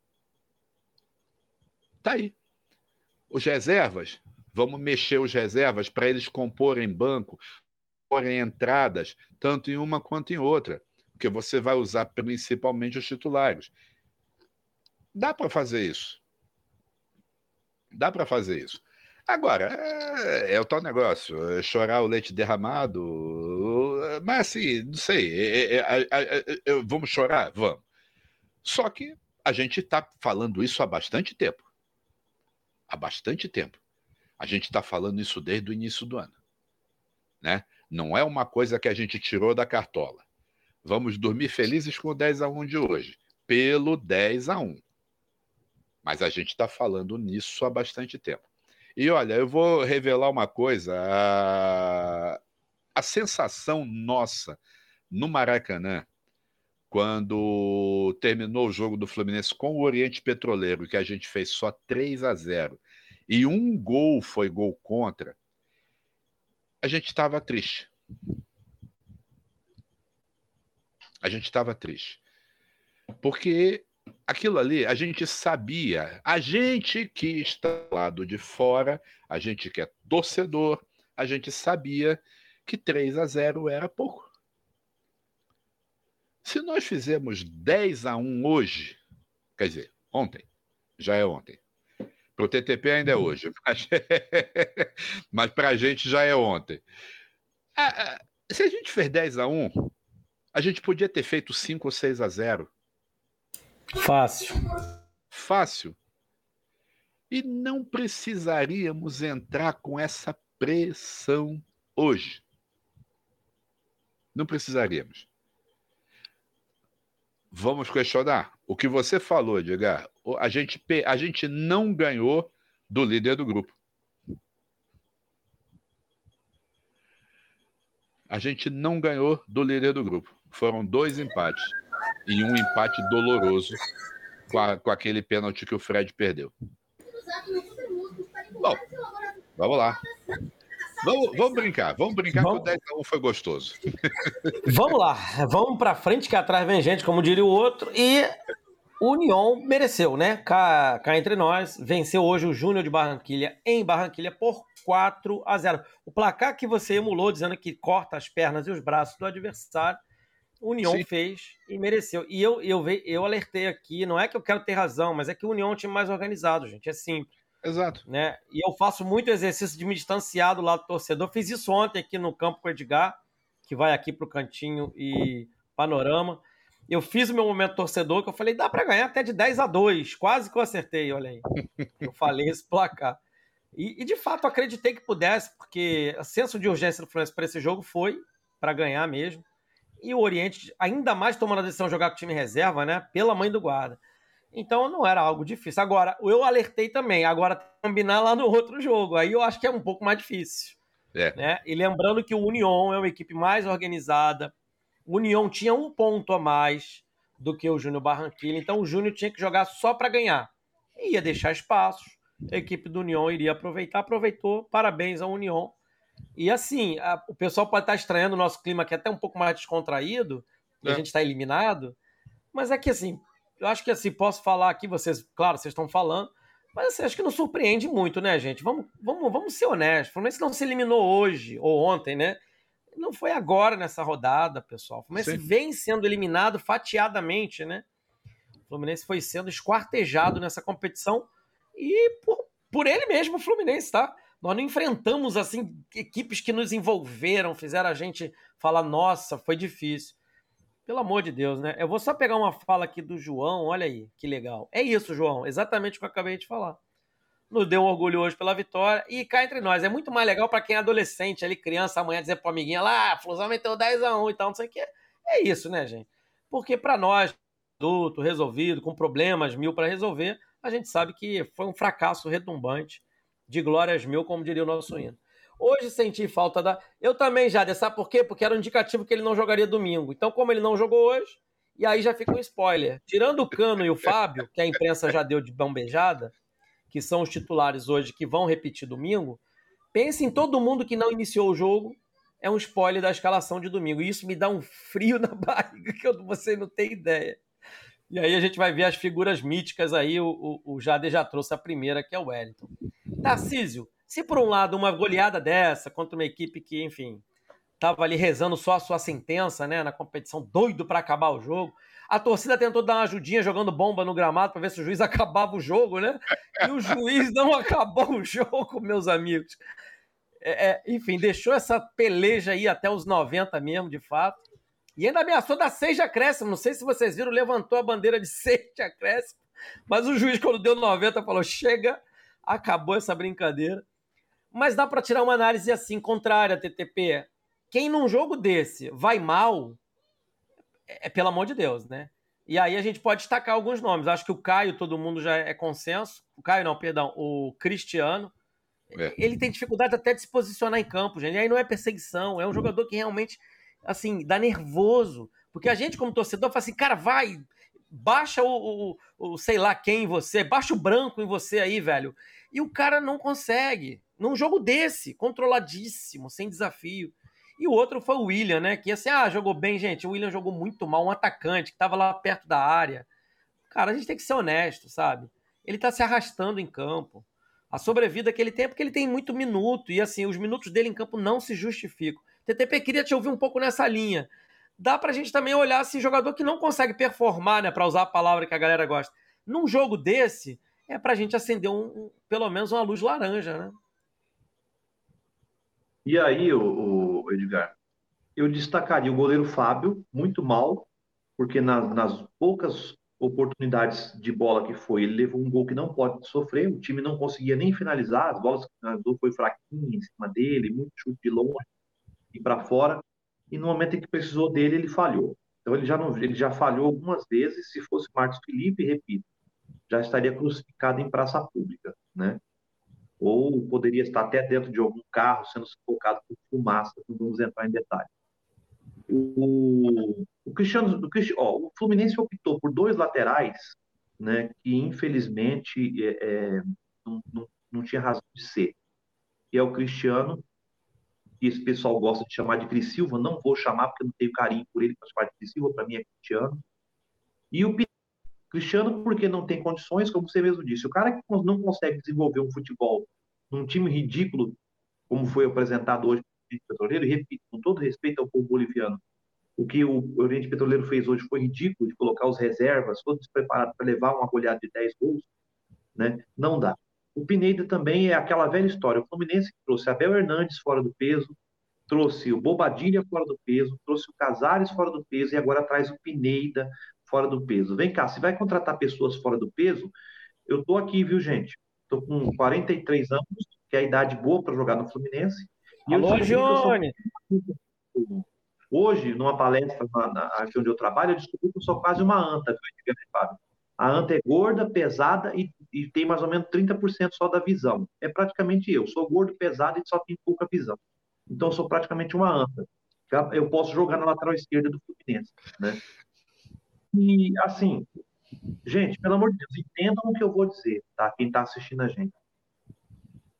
Tá aí. Os reservas, vamos mexer os reservas para eles comporem banco, porem entradas, tanto em uma quanto em outra, porque você vai usar principalmente os titulares. Dá para fazer isso. Dá para fazer isso. Agora, é, é, o tal negócio, é chorar o leite derramado, mas assim, não sei, é, é, é vamos chorar? Vamos. Só que a gente está falando isso há bastante tempo. Há bastante tempo. A gente está falando isso desde o início do ano. Né? Não é uma coisa que a gente tirou da cartola. Vamos dormir felizes com o 10 a 1 de hoje, pelo 10 a 1. Mas a gente está falando nisso há bastante tempo. E olha, eu vou revelar uma coisa: a, a sensação nossa no Maracanã quando terminou o jogo do Fluminense com o Oriente Petroleiro, que a gente fez só 3 a 0 e um gol foi gol contra, a gente estava triste. A gente estava triste. Porque aquilo ali, a gente sabia, a gente que está do lado de fora, a gente que é torcedor, a gente sabia que 3 a 0 era pouco. Se nós fizermos 10 a 1 hoje, quer dizer, ontem, já é ontem. Para o TTP ainda é uhum. hoje, mas, para a gente já é ontem. Se a gente fez 10 a 1, a gente podia ter feito 5 ou 6 a 0. Fácil. Fácil. E não precisaríamos entrar com essa pressão hoje. Não precisaríamos. Vamos questionar. O que você falou, Edgar, a gente, a gente não ganhou do líder do grupo. A gente não ganhou do líder do grupo. Foram dois empates. E um empate doloroso com, a, com aquele pênalti que o Fred perdeu. Bom, vamos lá. Vamos, vamos brincar, vamos brincar vamos... que o 10 a 1 foi gostoso. Vamos lá, vamos para frente que atrás vem gente, como diria o outro, e o União mereceu, né? Cá, cá entre nós, venceu hoje o Júnior de Barranquilha em Barranquilha por 4 a 0. O placar que você emulou dizendo que corta as pernas e os braços do adversário, o União Sim. fez e mereceu. E eu, eu, eu alertei aqui, não é que eu quero ter razão, mas é que o União é um time mais organizado, gente, é simples. Exato. Né? E eu faço muito exercício de me distanciar do lado do torcedor. Fiz isso ontem aqui no campo com o Edgar, que vai aqui para o cantinho e panorama. Eu fiz o meu momento torcedor, que eu falei, dá para ganhar até de 10 a 2. Quase que eu acertei, olha aí. Eu falei esse placar. E, e de fato acreditei que pudesse, porque o senso de urgência do Fluminense para esse jogo foi para ganhar mesmo. E o Oriente, ainda mais tomando a decisão de jogar com o time reserva, né? Pela mãe do guarda. Então não era algo difícil. Agora, eu alertei também. Agora, combinar lá no outro jogo. Aí eu acho que é um pouco mais difícil. É. Né? E lembrando que o União é uma equipe mais organizada. O União tinha um ponto a mais. do que o Júnior Barranquilla. Então o Júnior tinha que jogar só para ganhar. E ia deixar espaços. A equipe do União iria aproveitar, aproveitou. Parabéns à União. E assim, a, o pessoal pode estar estranhando o nosso clima aqui até um pouco mais descontraído, é. a gente está eliminado. Mas é que assim, eu acho que assim, posso falar aqui, vocês, claro, vocês estão falando, mas assim, acho que não surpreende muito, né, gente? Vamos, vamos, vamos ser honestos. O Fluminense não se eliminou hoje ou ontem, né? Não foi agora nessa rodada, pessoal. O Fluminense Sim. vem sendo eliminado fatiadamente, né? O Fluminense foi sendo esquartejado nessa competição e por, por ele mesmo, o Fluminense, tá? Nós não enfrentamos assim equipes que nos envolveram, fizeram a gente falar, nossa, foi difícil. Pelo amor de Deus, né? Eu vou só pegar uma fala aqui do João, olha aí, que legal. É isso, João, exatamente o que eu acabei de falar. Nos deu um orgulho hoje pela vitória. E cá entre nós, é muito mais legal para quem é adolescente, ali, criança, amanhã dizer pro amiguinha lá, ah, Flusão meteu 10 a 1 e tal, não sei o quê. É isso, né, gente? Porque para nós, adulto, resolvido, com problemas mil para resolver, a gente sabe que foi um fracasso retumbante de glórias mil, como diria o nosso hino. Hoje senti falta da. Eu também já, sabe por quê? Porque era um indicativo que ele não jogaria domingo. Então, como ele não jogou hoje, e aí já fica um spoiler. Tirando o Cano e o Fábio, que a imprensa já deu de bombejada, que são os titulares hoje que vão repetir domingo, pense em todo mundo que não iniciou o jogo. É um spoiler da escalação de domingo. E isso me dá um frio na barriga que eu, você não tem ideia. E aí a gente vai ver as figuras míticas aí. O, o, o Jade já trouxe a primeira, que é o Wellington. Tarcísio, se por um lado uma goleada dessa contra uma equipe que, enfim, estava ali rezando só a sua sentença, né, na competição, doido para acabar o jogo, a torcida tentou dar uma ajudinha jogando bomba no gramado para ver se o juiz acabava o jogo, né? E o juiz não acabou o jogo, meus amigos. É, é, enfim, deixou essa peleja aí até os 90 mesmo, de fato. E ainda ameaçou dar seis de acréscimo. Não sei se vocês viram, levantou a bandeira de seis de acréscimo. Mas o juiz, quando deu 90, falou: chega, acabou essa brincadeira. Mas dá para tirar uma análise assim, contrária, TTP. Quem num jogo desse vai mal, é, é pelo amor de Deus, né? E aí a gente pode destacar alguns nomes. Acho que o Caio, todo mundo já é consenso. O Caio, não, perdão, o Cristiano. É. Ele tem dificuldade até de se posicionar em campo, gente. E aí não é perseguição, é um jogador que realmente, assim, dá nervoso. Porque a gente, como torcedor, fala assim, cara, vai, baixa o, o, o, sei lá quem em você, baixa o branco em você aí, velho. E o cara não consegue. Num jogo desse, controladíssimo, sem desafio. E o outro foi o William, né? Que assim, ah, jogou bem, gente. O William jogou muito mal, um atacante que tava lá perto da área. Cara, a gente tem que ser honesto, sabe? Ele tá se arrastando em campo. A sobrevida que ele tem é porque ele tem muito minuto. E assim, os minutos dele em campo não se justificam. TTP queria te ouvir um pouco nessa linha dá pra gente também olhar assim, jogador que não consegue performar, né, para usar a palavra que a galera gosta. Num jogo desse, é pra gente acender um pelo menos uma luz laranja, né? E aí, o, o Edgar, eu destacaria o goleiro Fábio, muito mal, porque nas, nas poucas oportunidades de bola que foi, ele levou um gol que não pode sofrer, o time não conseguia nem finalizar, as bolas que finalizou foi fraquinho em cima dele, muito chute de longe e para fora e no momento em que precisou dele, ele falhou. Então ele já, não, ele já falhou algumas vezes. Se fosse Marcos Felipe, repito, já estaria crucificado em praça pública, né? Ou poderia estar até dentro de algum carro sendo sufocado por fumaça, não vamos entrar em detalhes. O, o Cristiano, o, ó, o Fluminense optou por dois laterais, né, que infelizmente é, é, não, não, não tinha razão de ser, que é o Cristiano que esse pessoal gosta de chamar de Cris Silva, não vou chamar porque não tenho carinho por ele, faz parte de Cris Silva, para mim é Cristiano. E o Cristiano, porque não tem condições, como você mesmo disse, o cara que não consegue desenvolver um futebol num time ridículo, como foi apresentado hoje pelo Petroleiro, e repito, com todo respeito ao povo boliviano, o que o Oriente Petroleiro fez hoje foi ridículo, de colocar os reservas todos preparados para levar uma goleada de 10 gols, né? Não dá. O Pineda também é aquela velha história. O Fluminense trouxe Abel Hernandes fora do peso, trouxe o Bobadilha fora do peso, trouxe o Casares fora do peso e agora traz o Pineda fora do peso. Vem cá, se vai contratar pessoas fora do peso, eu tô aqui, viu, gente? Tô com 43 anos, que é a idade boa para jogar no Fluminense. E Alô, Johnny! Hoje, numa palestra aqui onde eu trabalho, eu descobri que eu sou quase uma anta, viu, Fábio? A anta é gorda, pesada e, e tem mais ou menos 30% só da visão. É praticamente eu. Sou gordo, pesado e só tenho pouca visão. Então, eu sou praticamente uma anta. Eu posso jogar na lateral esquerda do Fluminense, né? E, assim, gente, pelo amor de Deus, entendam o que eu vou dizer, tá? Quem está assistindo a gente.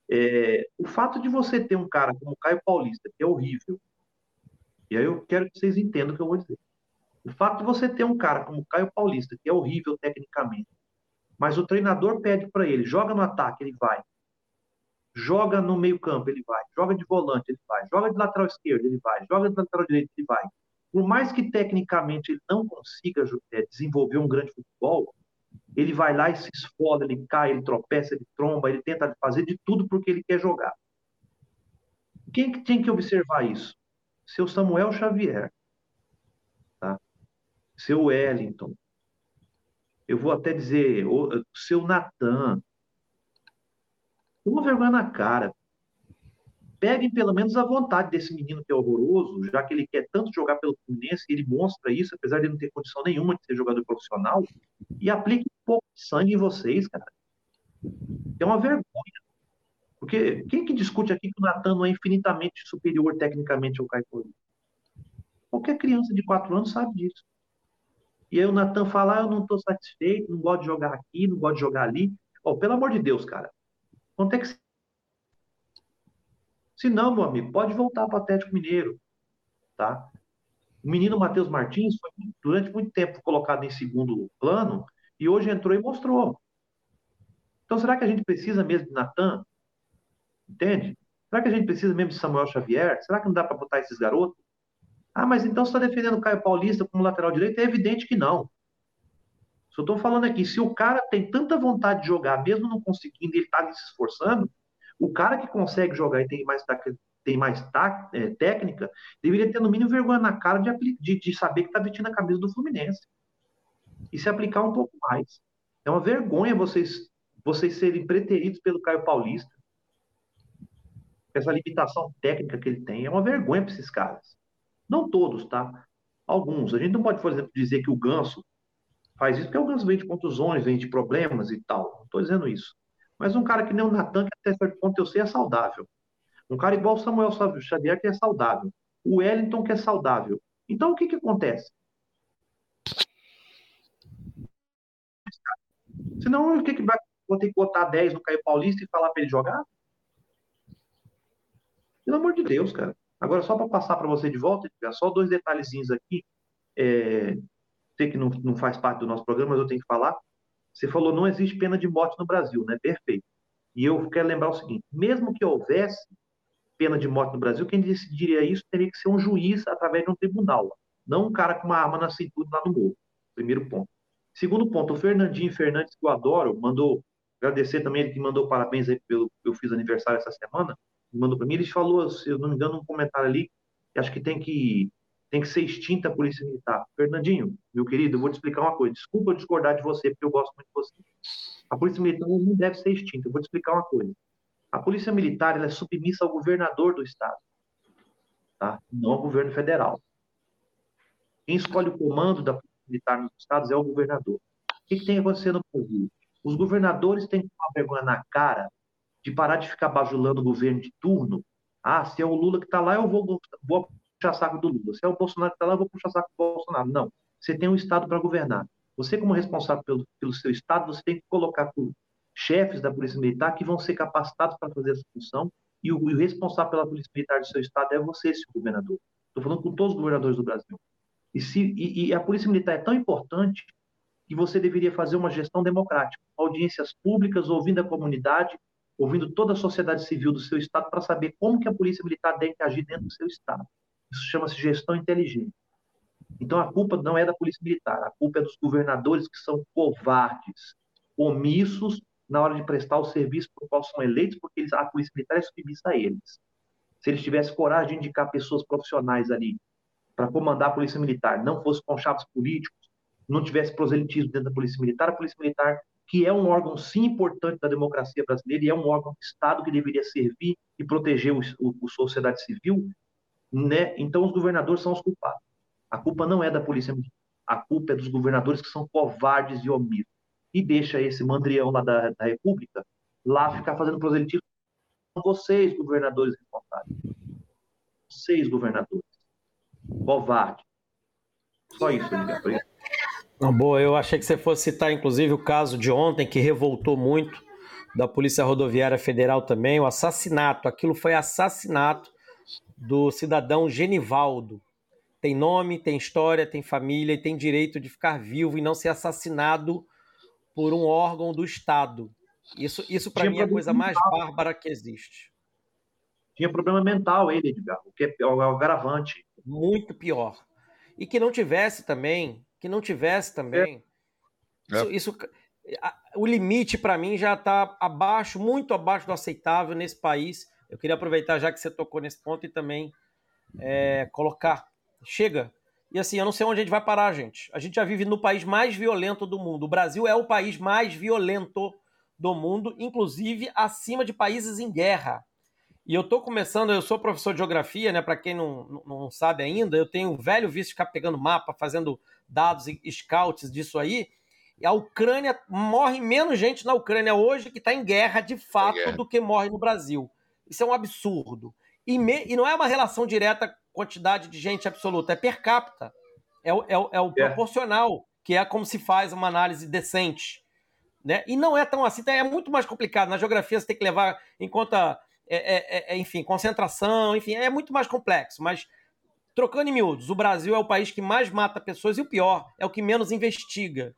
É, o fato de você ter um cara como o Caio Paulista, que é horrível, e aí eu quero que vocês entendam o que eu vou dizer. O fato de você ter um cara como o Caio Paulista, que é horrível tecnicamente, mas o treinador pede para ele, joga no ataque, ele vai. Joga no meio-campo, ele vai. Joga de volante, ele vai. Joga de lateral esquerdo, ele vai. Joga de lateral direito, ele vai. Por mais que tecnicamente ele não consiga é, desenvolver um grande futebol, ele vai lá e se esfola, ele cai, ele tropeça, ele tromba, ele tenta fazer de tudo porque ele quer jogar. Quem que tem que observar isso? Seu Samuel Xavier, tá? Seu Wellington. Eu vou até dizer, o seu Natan, uma vergonha na cara. Peguem pelo menos a vontade desse menino que é horroroso, já que ele quer tanto jogar pelo Fluminense, ele mostra isso, apesar de não ter condição nenhuma de ser jogador profissional, e aplique um pouco de sangue em vocês, cara. É uma vergonha. Porque quem que discute aqui que o Natan não é infinitamente superior tecnicamente ao Caio Qualquer criança de 4 anos sabe disso. E aí o Natan fala, ah, eu não estou satisfeito, não gosto de jogar aqui, não gosto de jogar ali. Oh, pelo amor de Deus, cara. Quanto é que. Se não, meu amigo, pode voltar para o Atlético Mineiro. Tá? O menino Matheus Martins foi durante muito tempo colocado em segundo plano e hoje entrou e mostrou. Então, será que a gente precisa mesmo de Natan? Entende? Será que a gente precisa mesmo de Samuel Xavier? Será que não dá para botar esses garotos? Ah, mas então você está defendendo o Caio Paulista como lateral direito? É evidente que não. Só estou falando aqui, se o cara tem tanta vontade de jogar, mesmo não conseguindo, ele está se esforçando, o cara que consegue jogar e tem mais, tem mais tá, é, técnica, deveria ter no mínimo vergonha na cara de, de, de saber que está vestindo a camisa do Fluminense. E se aplicar um pouco mais. É uma vergonha vocês, vocês serem preteridos pelo Caio Paulista. Essa limitação técnica que ele tem é uma vergonha para esses caras. Não todos, tá? Alguns. A gente não pode, por exemplo, dizer que o Ganso faz isso porque alguns vêm de contusões, vêm de problemas e tal. Não estou dizendo isso. Mas um cara que nem o Natan, que até certo ponto eu sei, é saudável. Um cara igual o Samuel Xavier, que é saudável. O Wellington, que é saudável. Então, o que, que acontece? Senão, o que, que vai. Vou ter que botar 10 no Caio Paulista e falar para ele jogar? Pelo amor de Deus, cara. Agora, só para passar para você de volta, só dois detalhezinhos aqui. É, sei que não, não faz parte do nosso programa, mas eu tenho que falar. Você falou não existe pena de morte no Brasil, né? Perfeito. E eu quero lembrar o seguinte: mesmo que houvesse pena de morte no Brasil, quem decidiria isso teria que ser um juiz através de um tribunal, não um cara com uma arma na cintura lá no morro. Primeiro ponto. Segundo ponto, o Fernandinho Fernandes, que eu adoro, mandou agradecer também ele que mandou parabéns aí pelo eu fiz aniversário essa semana, mandou para mim, ele falou, se eu não me engano, um comentário ali, acho que tem que tem que ser extinta a Polícia Militar. Fernandinho, meu querido, eu vou te explicar uma coisa. Desculpa eu discordar de você, porque eu gosto muito de você. A Polícia Militar não deve ser extinta. Eu vou te explicar uma coisa. A Polícia Militar é submissa ao governador do Estado, tá? não ao governo federal. Quem escolhe o comando da Polícia Militar nos estados é o governador. O que, que tem acontecendo no Brasil? Os governadores têm que tomar vergonha na cara de parar de ficar bajulando o governo de turno. Ah, se é o Lula que está lá, eu vou, vou puxar saco do Lula. Se é o Bolsonaro que está lá, eu vou puxar saco do Bolsonaro. Não. Você tem um Estado para governar. Você, como responsável pelo, pelo seu Estado, você tem que colocar chefes da Polícia Militar que vão ser capacitados para fazer essa função e o, e o, responsável pela Polícia Militar do seu Estado é você, seu governador. Estou falando com todos os governadores do Brasil. E, se, e, e a Polícia Militar é tão importante que você deveria fazer uma gestão democrática, audiências públicas, ouvindo a comunidade, ouvindo toda a sociedade civil do seu estado para saber como que a polícia militar deve agir dentro do seu estado. Isso chama-se gestão inteligente. Então a culpa não é da polícia militar, a culpa é dos governadores que são covardes, omissos na hora de prestar o serviço para o qual são eleitos, porque eles, a polícia militar é submissa a eles. Se eles tivessem coragem de indicar pessoas profissionais ali para comandar a polícia militar, não fosse conchavos políticos, não tivesse proselitismo dentro da polícia militar, a polícia militar, que é um órgão sim importante da democracia brasileira e é um órgão do Estado que deveria servir e proteger o, o, a sociedade civil, né? Então os governadores são os culpados. A culpa não é da polícia militar. A culpa é dos governadores que são covardes e omissos. E deixa esse mandrião lá da, da República lá ficar fazendo proselitismo. Vocês, governadores responsáveis. Vocês, governadores. Covarde. Só isso, Miguel. Boa, eu achei que você fosse citar, inclusive, o caso de ontem, que revoltou muito, da Polícia Rodoviária Federal também, o assassinato. Aquilo foi assassinato do cidadão Genivaldo. Tem nome, tem história, tem família e tem direito de ficar vivo e não ser assassinado por um órgão do Estado. Isso, isso para mim é a coisa mais bárbara que existe. Tinha problema mental ele, Edgar, o que é, o agravante. Muito pior. E que não tivesse também, que não tivesse também. É. Isso, isso, o limite para mim já está abaixo, muito abaixo do aceitável nesse país. Eu queria aproveitar já que você tocou nesse ponto e também é, colocar. Chega. E assim, eu não sei onde a gente vai parar, gente. A gente já vive no país mais violento do mundo. O Brasil é o país mais violento do mundo, inclusive acima de países em guerra. E eu estou começando, eu sou professor de geografia, né? Para quem não, não sabe ainda, eu tenho um velho vício de ficar pegando mapa, fazendo dados e scouts disso aí. E a Ucrânia morre menos gente na Ucrânia hoje que está em guerra de fato é. do que morre no Brasil. Isso é um absurdo. E, me, e, não é uma relação direta quantidade de gente absoluta, é per capita. É, o, é, o, é o é. proporcional, que é como se faz uma análise decente. Né? E não é tão assim, é muito mais complicado. Na geografia você tem que levar em conta é, é, é, enfim, concentração, enfim, é muito mais complexo. Mas, trocando em miúdos, o Brasil é o país que mais mata pessoas e o pior, é o que menos investiga.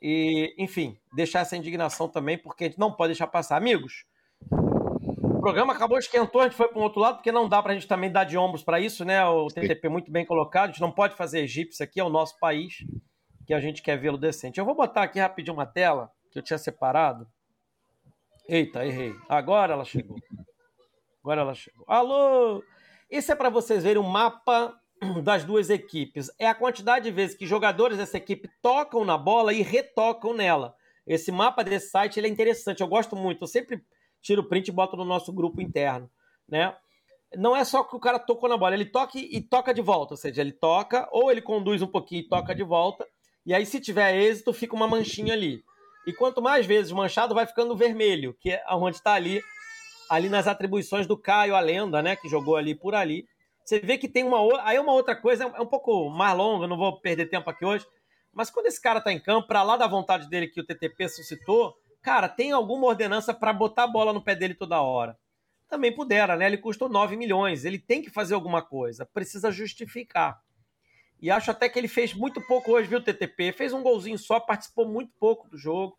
E, enfim, deixar essa indignação também, porque a gente não pode deixar passar. Amigos, o programa acabou, esquentou, a gente foi para um outro lado, porque não dá para a gente também dar de ombros para isso, né? O TTP muito bem colocado, a gente não pode fazer egípcio aqui, é o nosso país, que a gente quer vê-lo decente. Eu vou botar aqui rapidinho uma tela que eu tinha separado. Eita, errei. Agora ela chegou. Agora ela chegou. Alô! Isso é para vocês verem o mapa das duas equipes. É a quantidade de vezes que jogadores dessa equipe tocam na bola e retocam nela. Esse mapa desse site ele é interessante. Eu gosto muito. Eu sempre tiro o print e boto no nosso grupo interno, né? Não é só que o cara tocou na bola, ele toca e toca de volta, ou seja, ele toca ou ele conduz um pouquinho e toca de volta. E aí, se tiver êxito, fica uma manchinha ali. E quanto mais vezes manchado, vai ficando vermelho, que é onde está ali, ali nas atribuições do Caio, a lenda, né? Que jogou ali por ali. Você vê que tem uma. Aí uma outra coisa, é um pouco mais longa, não vou perder tempo aqui hoje. Mas quando esse cara tá em campo, para lá da vontade dele que o TTP suscitou, cara, tem alguma ordenança para botar a bola no pé dele toda hora. Também pudera, né? Ele custou 9 milhões. Ele tem que fazer alguma coisa, precisa justificar. E acho até que ele fez muito pouco hoje, viu, TTP? Fez um golzinho só, participou muito pouco do jogo,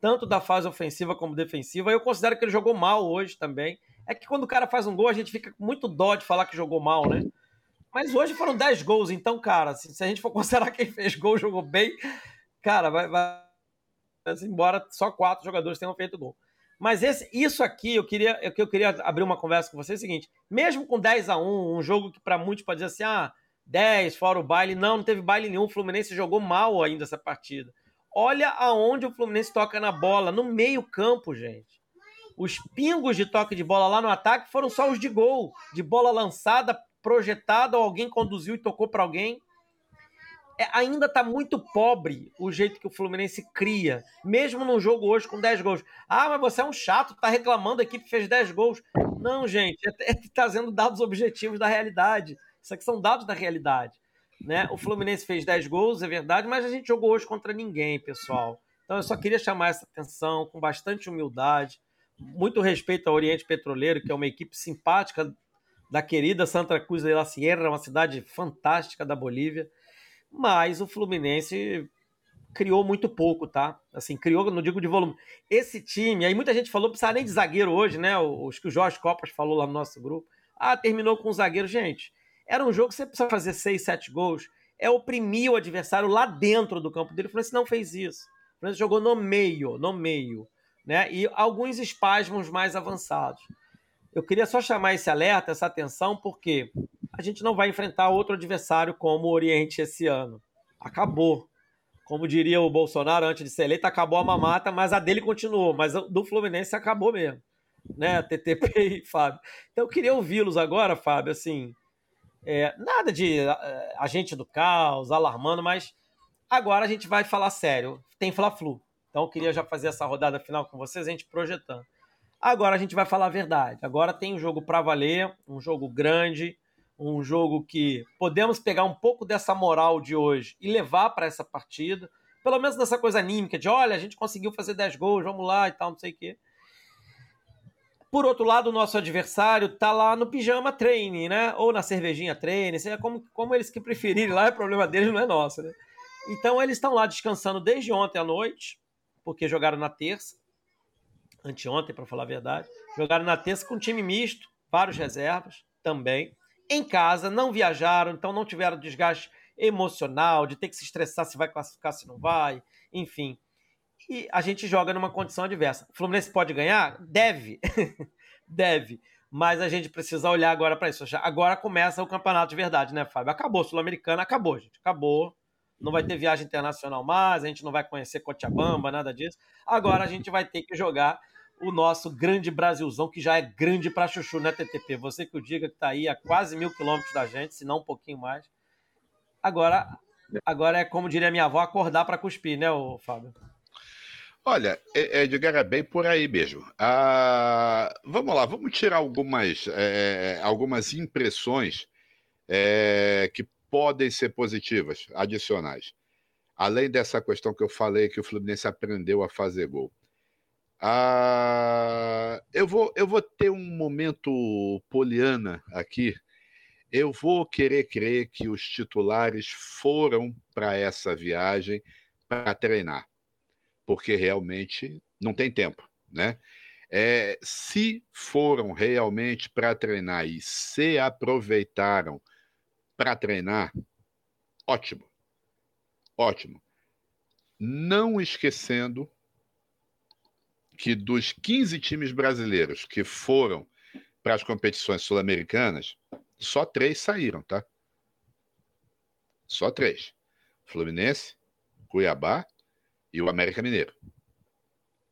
tanto da fase ofensiva como defensiva. Eu considero que ele jogou mal hoje também. É que quando o cara faz um gol, a gente fica com muito dó de falar que jogou mal, né? Mas hoje foram 10 gols, então, cara, se, se a gente for considerar quem fez gol jogou bem, cara, vai, vai embora só quatro jogadores tenham feito gol. Mas esse, isso aqui, eu queria, eu, eu queria abrir uma conversa com vocês, é o seguinte, mesmo com 10 a 1 um jogo que para muitos pode dizer assim, ah, 10, fora o baile. Não, não teve baile nenhum. O Fluminense jogou mal ainda essa partida. Olha aonde o Fluminense toca na bola, no meio-campo, gente. Os pingos de toque de bola lá no ataque foram só os de gol, de bola lançada, projetada, ou alguém conduziu e tocou para alguém. É, ainda está muito pobre o jeito que o Fluminense cria, mesmo num jogo hoje com 10 gols. Ah, mas você é um chato, tá reclamando aqui que fez 10 gols. Não, gente, é, é trazendo dados objetivos da realidade. Isso aqui são dados da realidade. Né? O Fluminense fez 10 gols, é verdade, mas a gente jogou hoje contra ninguém, pessoal. Então eu só queria chamar essa atenção com bastante humildade, muito respeito ao Oriente Petroleiro, que é uma equipe simpática da querida Santa Cruz de la Sierra, uma cidade fantástica da Bolívia. Mas o Fluminense criou muito pouco, tá? Assim, criou, não digo de volume. Esse time, aí muita gente falou, não precisa nem de zagueiro hoje, né? Os que o Jorge Copas falou lá no nosso grupo. Ah, terminou com o zagueiro. Gente, era um jogo que você precisa fazer seis, sete gols, é oprimir o adversário lá dentro do campo dele. O Fluminense não fez isso. O Fluminense jogou no meio, no meio, né? E alguns espasmos mais avançados. Eu queria só chamar esse alerta, essa atenção, porque a gente não vai enfrentar outro adversário como o Oriente esse ano. Acabou. Como diria o Bolsonaro antes de ser eleito, acabou a mamata, mas a dele continuou. Mas do Fluminense acabou mesmo. Né? TTP e Fábio. Então eu queria ouvi-los agora, Fábio, assim, é, nada de uh, agente do caos, alarmando, mas agora a gente vai falar sério. Tem Fla-Flu. Então eu queria já fazer essa rodada final com vocês, a gente projetando. Agora a gente vai falar a verdade. Agora tem um jogo para valer, um jogo grande, Um jogo que podemos pegar um pouco dessa moral de hoje e levar para essa partida. Pelo menos dessa coisa anímica de, olha, a gente conseguiu fazer 10 gols, vamos lá e tal, não sei o quê. Por outro lado, o nosso adversário tá lá no pijama training, né? Ou na cervejinha training, seja como, como eles que preferirem lá, é problema deles, não é nosso, né? Então eles estão lá descansando desde ontem à noite, porque jogaram na terça, anteontem, para falar a verdade. Jogaram na terça com time misto, vários reservas também. Em casa, não viajaram, então não tiveram desgaste emocional de ter que se estressar se vai classificar, se não vai, enfim e a gente joga numa condição adversa. O Fluminense pode ganhar? Deve. Deve. Mas a gente precisa olhar agora para isso. Agora começa o campeonato de verdade, né, Fábio? Acabou. Sul-Americana acabou, gente. Acabou. Não vai ter viagem internacional mais, a gente não vai conhecer Cochabamba, nada disso. Agora a gente vai ter que jogar o nosso grande Brasilzão, que já é grande para chuchu, né, TTP? Você que o diga que está aí a quase mil quilômetros da gente, se não um pouquinho mais. Agora, agora é como diria minha avó, acordar para cuspir, né, Fábio? Olha, Edgar, é bem por aí mesmo. Ah, vamos lá, vamos tirar algumas, é, algumas impressões é, que podem ser positivas, adicionais. Além dessa questão que eu falei que o Fluminense aprendeu a fazer gol. Ah, eu, vou, eu vou ter um momento poliana aqui. Eu vou querer crer que os titulares foram para essa viagem para treinar porque realmente não tem tempo, né? É, se foram realmente para treinar e se aproveitaram para treinar, ótimo, ótimo. Não esquecendo que dos 15 times brasileiros que foram para as competições sul-americanas, só três saíram, tá? Só três: Fluminense, Cuiabá e o América Mineiro.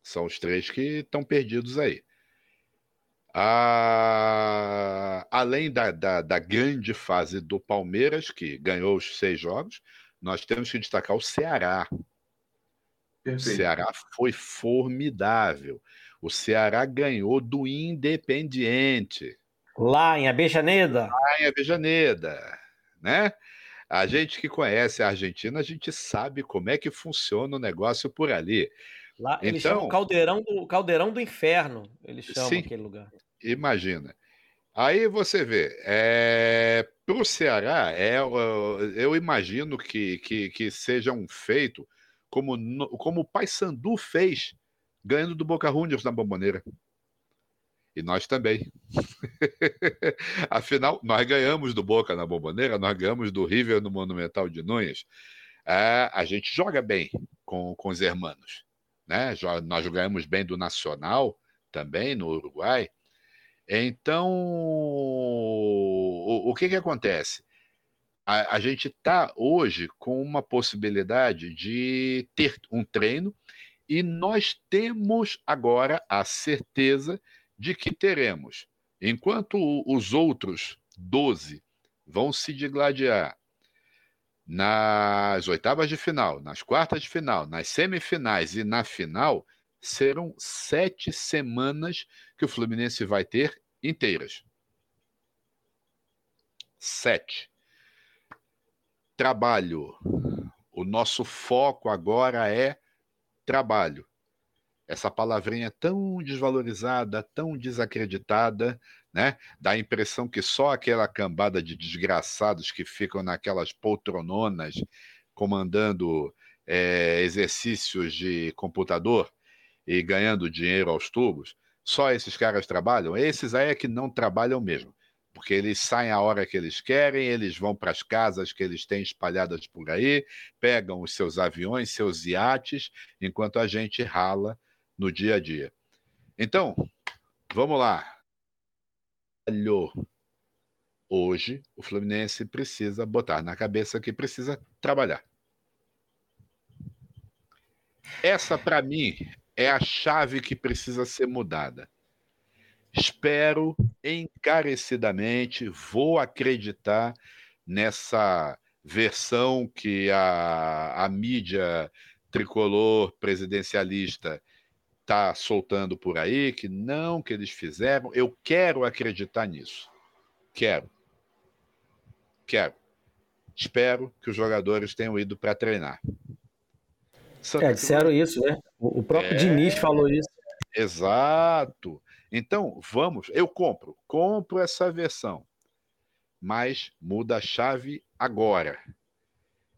São os três que estão perdidos aí. Além da, da, da, grande fase do Palmeiras, que ganhou os seis jogos, nós temos que destacar o Ceará. Perfeito. O Ceará foi formidável. O Ceará ganhou do Independiente. Lá em Abejaneda? Lá em Abejaneda, né? A gente que conhece a Argentina, a gente sabe como é que funciona o negócio por ali. Lá eles então, chamam Caldeirão do, Caldeirão do Inferno, eles chamam sim, aquele lugar. Imagina. Aí você vê, é, para o Ceará, é, eu imagino que, que, que seja um feito como, como o Paysandu fez, ganhando do Boca Juniors na Bomboneira. E nós também. Afinal, nós ganhamos do Boca na Bomboneira, nós ganhamos do River no Monumental de Núñez. É, a gente joga bem com, com os hermanos. Né? Nós ganhamos bem do Nacional também, no Uruguai. Então, o, o que, que acontece? A, a gente está hoje com uma possibilidade de ter um treino e nós temos agora a certeza de que teremos, enquanto os outros 12 vão se digladiar nas oitavas de final, nas quartas de final, nas semifinais e na final, serão sete semanas que o Fluminense vai ter inteiras. Sete. Trabalho. O nosso foco agora é trabalho essa palavrinha tão desvalorizada, tão desacreditada, né? Dá a impressão que só aquela cambada de desgraçados que ficam naquelas poltrononas comandando é, exercícios de computador e ganhando dinheiro aos tubos, só esses caras trabalham? Esses aí é que não trabalham mesmo, porque eles saem a hora que eles querem, eles vão para as casas que eles têm espalhadas por aí, pegam os seus aviões, seus iates, enquanto a gente rala no dia a dia. Então, vamos lá. Hoje, o Fluminense precisa botar na cabeça que precisa trabalhar. Essa, para mim, é a chave que precisa ser mudada. Espero encarecidamente, vou acreditar nessa versão que a, a mídia tricolor presidencialista está soltando por aí, que não, que eles fizeram. Eu quero acreditar nisso. Quero. Quero. Espero que os jogadores tenham ido para treinar. Santa é, disseram Cruz... isso, né? O próprio é... Diniz falou isso. Exato. Então, vamos, eu compro, compro essa versão, mas muda a chave agora.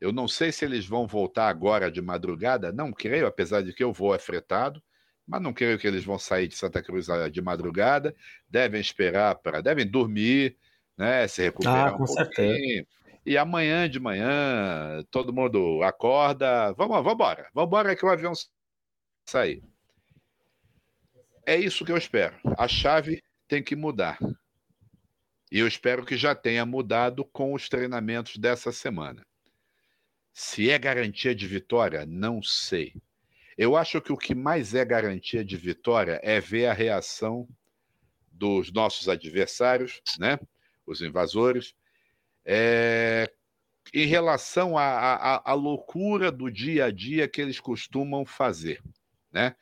Eu não sei se eles vão voltar agora de madrugada, não creio, apesar de que eu vou é fretado, mas não creio que eles vão sair de Santa Cruz de madrugada. Devem esperar para, devem dormir, né, se recuperar ah, um pouquinho. Certeza. E amanhã de manhã todo mundo acorda, vamos, vamos embora, vamos embora que o avião sair. É isso que eu espero. A chave tem que mudar. E eu espero que já tenha mudado com os treinamentos dessa semana. Se é garantia de vitória, não sei. Eu acho que o que mais é garantia de vitória é ver a reação dos nossos adversários, né? os invasores, é... em relação à loucura do dia a dia que eles costumam fazer. Né?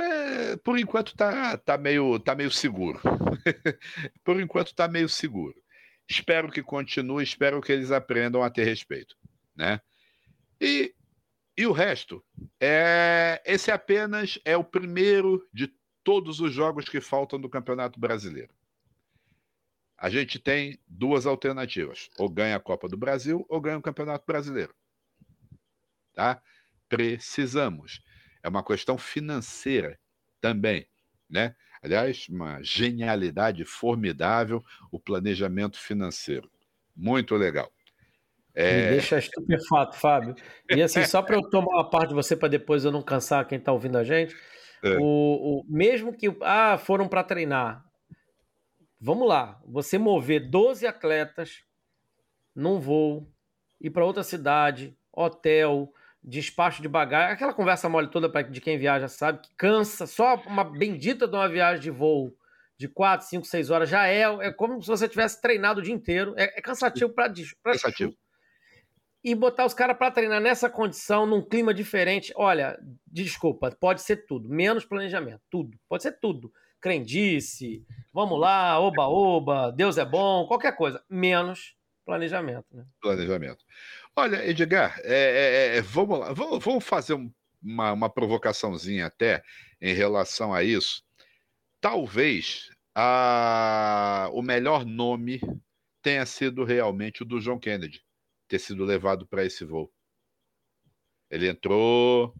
É, por enquanto tá, tá, meio, tá meio seguro. por enquanto tá meio seguro. Espero que continue, espero que eles aprendam a ter respeito, né? E, e o resto é esse apenas é o primeiro de todos os jogos que faltam do Campeonato Brasileiro. A gente tem duas alternativas: ou ganha a Copa do Brasil ou ganha o Campeonato Brasileiro. Tá? Precisamos é uma questão financeira também, né? Aliás, uma genialidade formidável o planejamento financeiro. Muito legal. É... Me deixa estupefato, Fábio. E assim, só para eu tomar uma parte de você, para depois eu não cansar quem está ouvindo a gente, é. o, o, mesmo que ah, foram para treinar, vamos lá, você mover 12 atletas num voo, ir para outra cidade, hotel, despacho de bagagem, aquela conversa mole toda de quem viaja sabe, que cansa, só uma bendita de uma viagem de voo de 4, 5, 6 horas já é, é como se você tivesse treinado o dia inteiro, é, é cansativo para cansativo. E botar os caras para treinar nessa condição, num clima diferente, olha, desculpa, pode ser tudo, menos planejamento, tudo, pode ser tudo. Crendice, vamos lá, oba, oba, Deus é bom, qualquer coisa, menos planejamento. Né? Planejamento. Olha, Edgar, é, é, é, vamos lá, vamos, vamos fazer um, uma, uma provocaçãozinha até em relação a isso. Talvez a, o melhor nome tenha sido realmente o do John Kennedy, ter sido levado para esse voo. Ele entrou,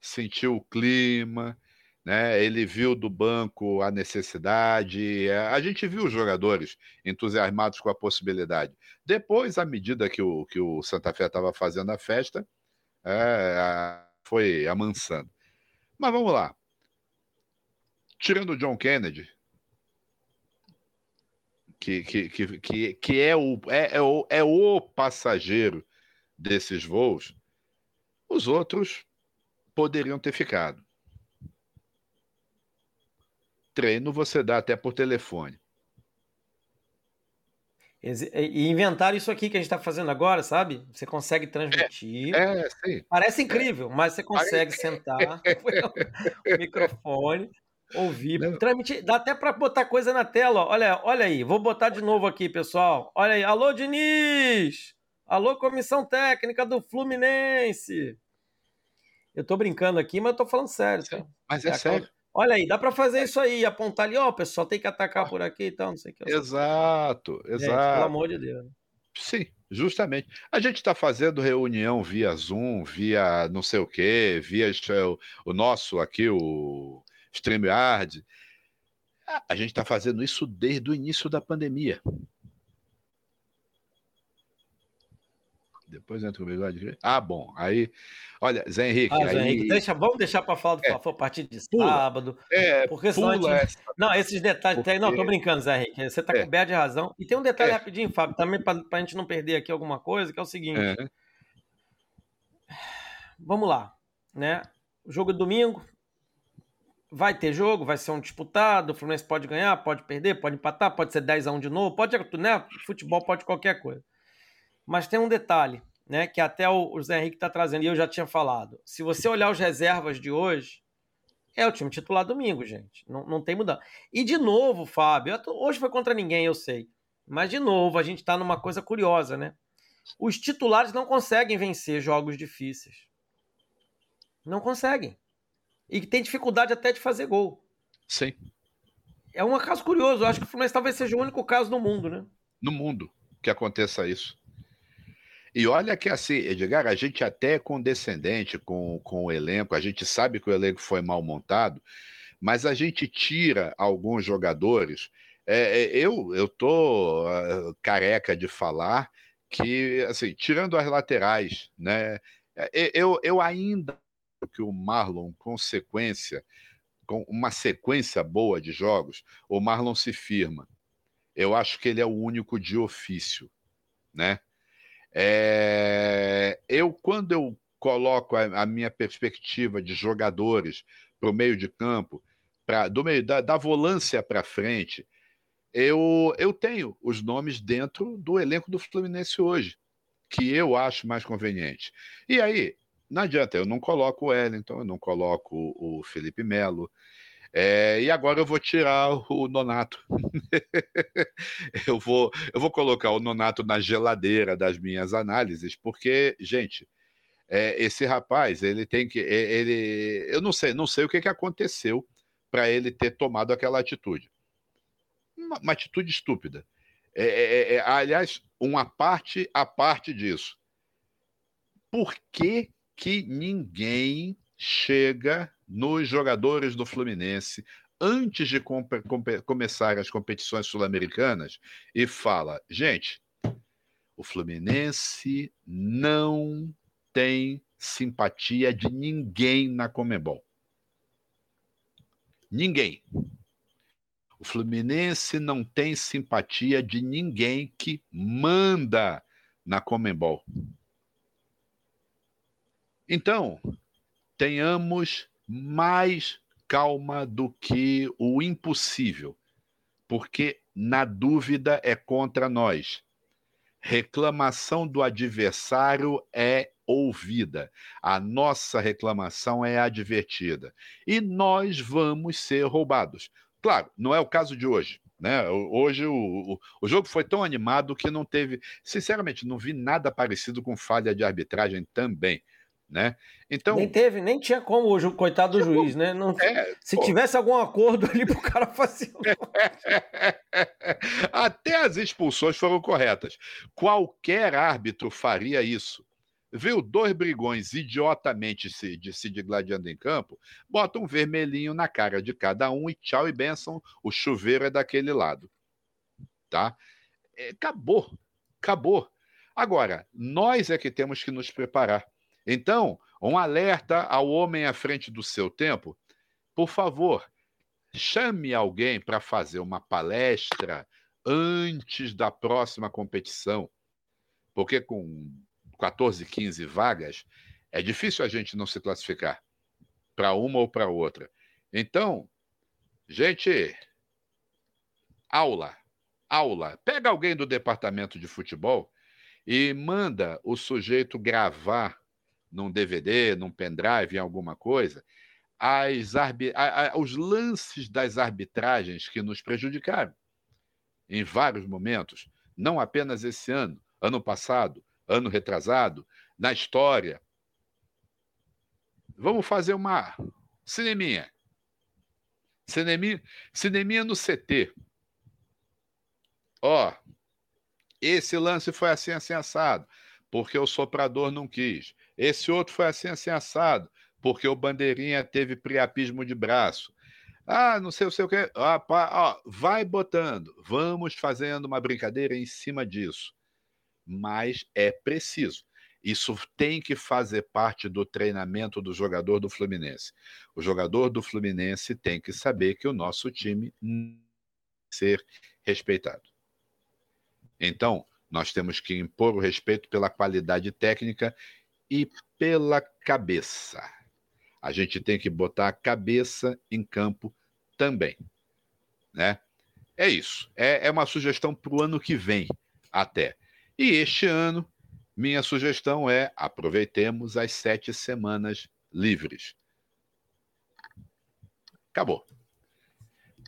sentiu o clima, né? Ele viu do banco a necessidade. É, a gente viu os jogadores entusiasmados com a possibilidade. Depois, à medida que o, que o Santa Fé estava fazendo a festa, é, foi amansando. Mas vamos lá. Tirando o John Kennedy, que, que, que, que, que é, o, é, é, o, é o passageiro desses voos, os outros poderiam ter ficado treino você dá até por telefone. E inventaram isso aqui que a gente está fazendo agora, sabe? Você consegue transmitir. É, é. Parece incrível, é. mas você consegue sentar, o microfone, ouvir, Não. transmitir. Dá até para botar coisa na tela. Olha, olha aí, vou botar de novo aqui, pessoal. Olha aí, alô Diniz! Alô comissão técnica do Fluminense! Eu tô brincando aqui, mas tô falando sério. Tá? Mas é, é sério. Olha aí, dá para fazer isso aí, apontar ali, ó, o pessoal tem que atacar por aqui e tal, não sei o que. Exato, exato. Gente, pelo amor de Deus. Sim, justamente. A gente está fazendo reunião via Zoom, via não sei o quê, via o, o nosso aqui, o StreamYard. A gente está fazendo isso desde o início da pandemia. Depois entra o bigode. Ah, bom. Aí, olha, Zé Henrique. Ah, Zé aí... Henrique deixa, vamos deixar para falar do é, a partir de sábado. É, porque senão gente... essa. Não, esses detalhes. Porque... Não, tô brincando, Zé Henrique. Você está é. coberto de razão. E tem um detalhe é. rapidinho, Fábio, também para a gente não perder aqui alguma coisa, que é o seguinte. É. Vamos lá. Né? O jogo é domingo. Vai ter jogo, vai ser um disputado. O Fluminense pode ganhar, pode perder, pode empatar, pode ser 10 a 1 de novo, pode, né? Futebol pode qualquer coisa. Mas tem um detalhe, né, que até o Zé Henrique está trazendo, e eu já tinha falado. Se você olhar os reservas de hoje, é o time titular domingo, gente. Não, não tem mudança. E de novo, Fábio, hoje foi contra ninguém, eu sei. Mas, de novo, a gente está numa coisa curiosa, né? Os titulares não conseguem vencer jogos difíceis. Não conseguem. E tem dificuldade até de fazer gol. Sim. É um caso curioso. Eu acho que o Fluminense talvez seja o único caso no mundo, né? No mundo que aconteça isso. E olha que assim, Edgar, a gente até é condescendente com, com o elenco, a gente sabe que o elenco foi mal montado, mas a gente tira alguns jogadores. É, é eu eu tô uh, careca de falar que, assim, tirando as laterais, né? É, eu, eu ainda que o Marlon, com sequência, com uma sequência boa de jogos, o Marlon se firma. Eu acho que ele é o único de ofício, né? É... Eu, quando eu coloco a, a minha perspectiva de jogadores para o meio de campo, pra, do meio da, da volância para frente, eu, eu tenho os nomes dentro do elenco do Fluminense hoje, que eu acho mais conveniente. E aí, não adianta, eu não coloco o Wellington, eu não coloco o Felipe Melo, é, e agora eu vou tirar o Nonato. eu, vou, eu vou colocar o Nonato na geladeira das minhas análises, porque, gente, é, esse rapaz, ele tem que. É, ele, eu não sei, não sei o que, que aconteceu para ele ter tomado aquela atitude. Uma, uma atitude estúpida. É, é, é, aliás, uma parte a parte disso. Por que, que ninguém chega nos jogadores do Fluminense antes de com, com, começar as competições sul-americanas e fala: gente, o Fluminense não tem simpatia de ninguém na Comebol. Ninguém. O Fluminense não tem simpatia de ninguém que manda na Comembol. Então, tenhamos mais calma do que o impossível, porque na dúvida é contra nós. Reclamação do adversário é ouvida, a nossa reclamação é advertida e nós vamos ser roubados. Claro, não é o caso de hoje. Né? Hoje o, o, o, jogo foi tão animado que não teve. Sinceramente, não vi nada parecido com falha de arbitragem também né? Então nem teve, nem tinha como hoje o coitado do juiz, né? Não, é, se pô. tivesse algum acordo ali pro cara fazer. Até as expulsões foram corretas. Qualquer árbitro faria isso. Viu dois brigões idiotamente se, de, se digladiando em campo, bota um vermelhinho na cara de cada um e tchau e benção, o chuveiro é daquele lado. Tá? É, acabou. Acabou. Agora, nós é que temos que nos preparar. Então, um alerta ao homem à frente do seu tempo. Por favor, chame alguém para fazer uma palestra antes da próxima competição. Porque com 14, 15 vagas, é difícil a gente não se classificar para uma ou para outra. Então, gente, aula, aula. Pega alguém do departamento de futebol e manda o sujeito gravar num DVD, num pendrive, em alguma coisa, as arbi a, a, os lances das arbitragens que nos prejudicaram em vários momentos, não apenas esse ano, ano passado, ano retrasado, na história. Vamos fazer uma cineminha. Cineminha, cineminha no CT. Ó, esse lance foi assim, assim, assado, porque o soprador não quis. Esse outro foi assim, assim, assado, porque o Bandeirinha teve priapismo de braço. Ah, não sei, não sei o que. Ah, pá, ó, vai botando. Vamos fazendo uma brincadeira em cima disso. Mas é preciso. Isso tem que fazer parte do treinamento do jogador do Fluminense. O jogador do Fluminense tem que saber que o nosso time ser respeitado. Então, nós temos que impor o respeito pela qualidade técnica e pela cabeça. A gente tem que botar a cabeça em campo também. Né? É isso. É, é uma sugestão para o ano que vem, até. E este ano, minha sugestão é aproveitemos as sete semanas livres. Acabou.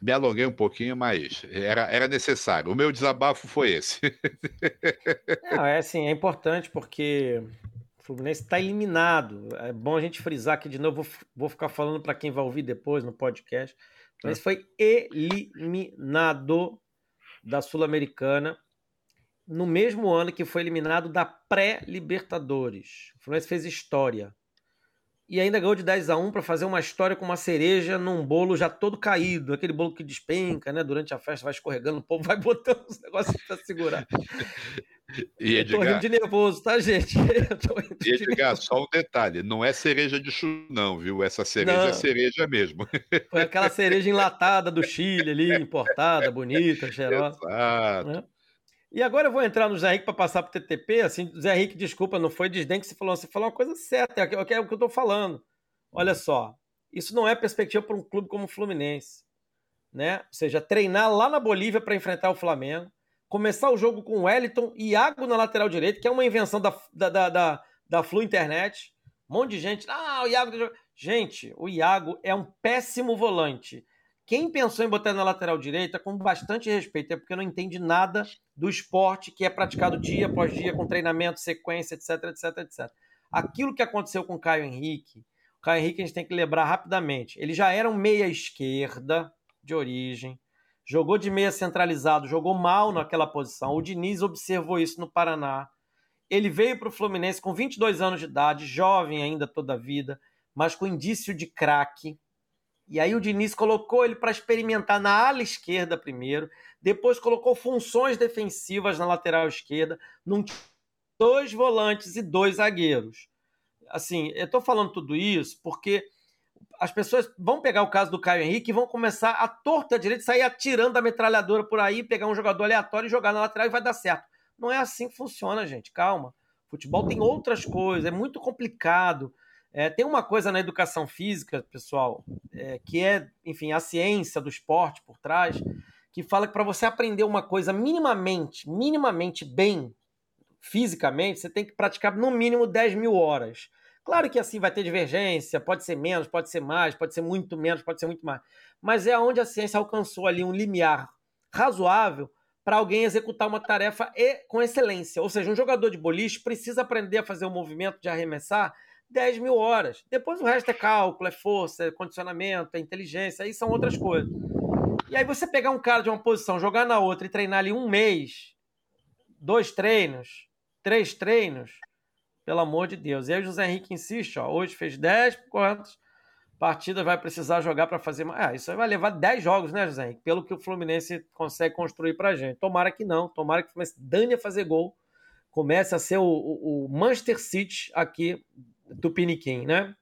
Me alonguei um pouquinho, mas era, era necessário. O meu desabafo foi esse. Não, é assim, é importante porque Fluminense está eliminado. É bom a gente frisar aqui de novo, vou, vou ficar falando para quem vai ouvir depois no podcast. O Fluminense foi eliminado da Sul-Americana no mesmo ano que foi eliminado da pré-Libertadores. O Fluminense fez história. E ainda ganhou de 10 a 1 para fazer uma história com uma cereja num bolo já todo caído, aquele bolo que despenca, né? Durante a festa vai escorregando, o povo vai botando os negócios para segurar. E Edgar, eu tô rindo de nervoso, tá, gente? e Edgar, só um detalhe: não é cereja de chu, não, viu? Essa cereja é não. é cereja mesmo. Foi aquela cereja enlatada do Chile ali, importada, bonita, cheirosa. Exato. Né? E agora eu vou entrar no Zé Henrique para passar para o TTP. Assim, Zé Henrique, desculpa, não foi desdém que você falou, você falou uma coisa certa, é, é o que eu estou falando. Olha só, isso não é perspectiva para um clube como o Fluminense. Né? Ou seja, treinar lá na Bolívia para enfrentar o Flamengo, começar o jogo com o Wellington e Iago na lateral direita, que é uma invenção da, da, da, da, da Flu Internet. Um monte de gente. Ah, o Iago. Gente, o Iago é um péssimo volante. Quem pensou em botar na lateral direita, com bastante respeito, é porque não entende nada do esporte que é praticado dia após dia, com treinamento, sequência, etc, etc, etc. Aquilo que aconteceu com o Caio Henrique, o Caio Henrique a gente tem que lembrar rapidamente. Ele já era um meia esquerda de origem, jogou de meia centralizado, jogou mal naquela posição. O Diniz observou isso no Paraná. Ele veio para o Fluminense com 22 anos de idade, jovem ainda toda a vida, mas com indício de craque e aí o Diniz colocou ele para experimentar na ala esquerda primeiro, depois colocou funções defensivas na lateral esquerda, num dois volantes e dois zagueiros. Assim, eu estou falando tudo isso porque as pessoas vão pegar o caso do Caio Henrique e vão começar a torta direita, sair atirando a metralhadora por aí, pegar um jogador aleatório e jogar na lateral e vai dar certo. Não é assim que funciona, gente. Calma. Futebol tem outras coisas, é muito complicado. É, tem uma coisa na educação física, pessoal, é, que é, enfim, a ciência do esporte por trás, que fala que para você aprender uma coisa minimamente, minimamente bem, fisicamente, você tem que praticar no mínimo 10 mil horas. Claro que assim vai ter divergência, pode ser menos, pode ser mais, pode ser muito menos, pode ser muito mais. Mas é onde a ciência alcançou ali um limiar razoável para alguém executar uma tarefa com excelência. Ou seja, um jogador de boliche precisa aprender a fazer o movimento de arremessar 10 mil horas. Depois o resto é cálculo, é força, é condicionamento, é inteligência, aí são outras coisas. E aí você pegar um cara de uma posição, jogar na outra e treinar ali um mês, dois treinos, três treinos, pelo amor de Deus. E aí o José Henrique insiste, ó, hoje fez 10, quantos partidas vai precisar jogar para fazer mais? Ah, isso vai levar 10 jogos, né, José Henrique? Pelo que o Fluminense consegue construir pra gente. Tomara que não, tomara que o Fluminense dane a fazer gol, comece a ser o, o, o Manchester City aqui Tupiniquim, né?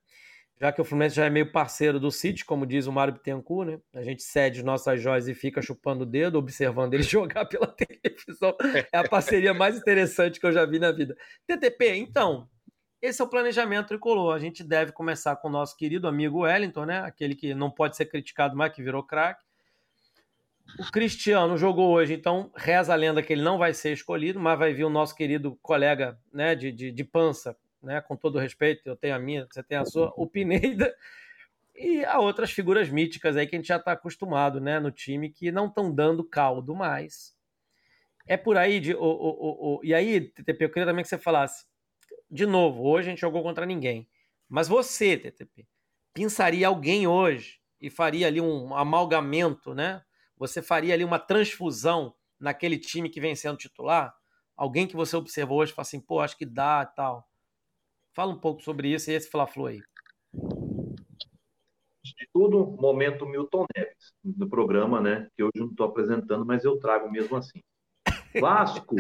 Já que o Fluminense já é meio parceiro do City, como diz o Mário Bittencourt, né? A gente cede nossas joias e fica chupando o dedo, observando ele jogar pela televisão. É a parceria mais interessante que eu já vi na vida. TTP, então, esse é o planejamento tricolor. A gente deve começar com o nosso querido amigo Wellington, né? Aquele que não pode ser criticado mais, que virou craque. O Cristiano jogou hoje, então reza a lenda que ele não vai ser escolhido, mas vai vir o nosso querido colega né, de, de, de pança, né? Com todo respeito, eu tenho a minha, você tem a sua, o Pineda e há outras figuras míticas aí que a gente já está acostumado, né, no time que não estão dando caldo mais. É por aí de, o, o, o, e aí, TTP, eu queria também que você falasse. De novo, hoje a gente jogou contra ninguém. Mas você, TTP, pensaria alguém hoje e faria ali um amalgamento, né? Você faria ali uma transfusão naquele time que vem sendo titular? Alguém que você observou hoje fala assim, pô, acho que dá e tal. Fala um pouco sobre isso e esse Fla-Flu aí. De tudo, momento Milton Neves, do programa, né? Que hoje não estou apresentando, mas eu trago mesmo assim. Vasco,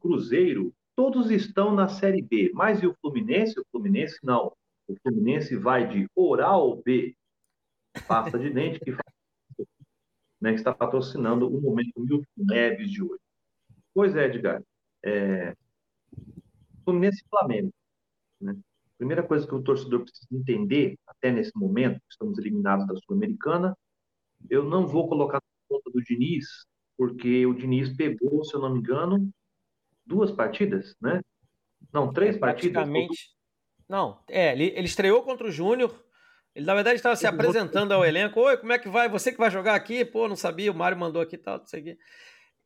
Cruzeiro, todos estão na Série B. Mas e o Fluminense? O Fluminense não. O Fluminense vai de Oral B, pasta de dente, que, né, que está patrocinando o momento Milton Neves de hoje. Pois é, Edgar. É... Fluminense e Flamengo. Né? Primeira coisa que o torcedor precisa entender, até nesse momento, estamos eliminados da Sul-Americana, eu não vou colocar na conta do Diniz, porque o Diniz pegou, se eu não me engano, duas partidas, né? Não, três é, partidas. Praticamente. Não, é, ele, ele estreou contra o Júnior, Ele, na verdade, estava se apresentando ao elenco. Oi, como é que vai? Você que vai jogar aqui? Pô, não sabia, o Mário mandou aqui e tal, não sei o quê.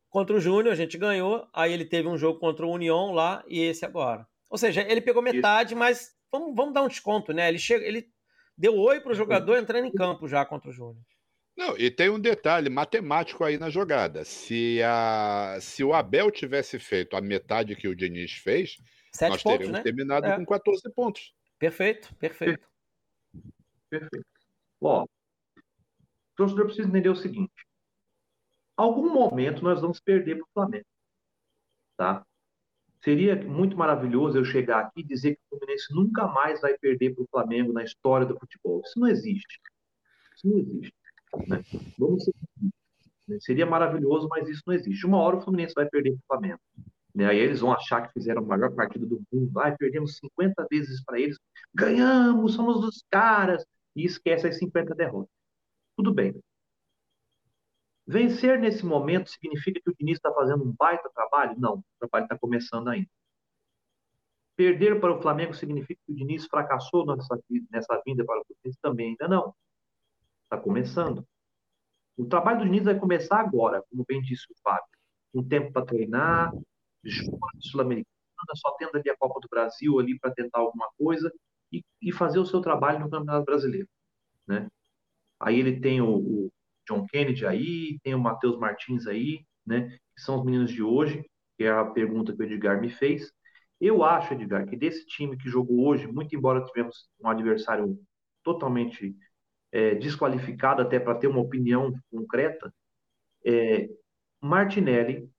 Contra o Júnior, a gente ganhou. Aí ele teve um jogo contra o União lá e esse agora. Ou seja, ele pegou metade, mas vamos, vamos dar um desconto, né? Ele, chega, ele deu oi para o jogador entrando em campo já contra o Júnior. Não, e tem um detalhe matemático aí na jogada. Se, a, se o Abel tivesse feito a metade que o Diniz fez, Sete nós pontos, teríamos né? terminado é. com 14 pontos. Perfeito, perfeito. Perfeito. Ó, o torcedor precisa entender o seguinte: algum momento nós vamos perder para o Flamengo. Tá? Seria muito maravilhoso eu chegar aqui e dizer que o Fluminense nunca mais vai perder para o Flamengo na história do futebol. Isso não existe. Isso não existe. Né? Vamos ser... Seria maravilhoso, mas isso não existe. Uma hora o Fluminense vai perder para o Flamengo. Né? Aí eles vão achar que fizeram a maior partida do mundo. Ah, perdemos 50 vezes para eles. Ganhamos, somos dos caras. E esquece as 50 derrotas. Tudo bem. Vencer nesse momento significa que o Diniz está fazendo um baita trabalho? Não, o trabalho está começando ainda. Perder para o Flamengo significa que o Diniz fracassou nessa, nessa vinda para o Fluminense? Também ainda não. Está começando. O trabalho do Diniz vai começar agora, como bem disse o Fábio. Um tempo para treinar, sul-americana, só tendo ali a Copa do Brasil ali para tentar alguma coisa e, e, fazer o seu trabalho no Campeonato Brasileiro, né? Aí ele tem o, o John Kennedy aí, tem o Matheus Martins aí, né? Que são os meninos de hoje, que é a pergunta que o Edgar me fez. Eu acho, Edgar, que desse time que jogou hoje, muito embora tivemos um adversário totalmente é, desqualificado até para ter uma opinião concreta, é, Martinelli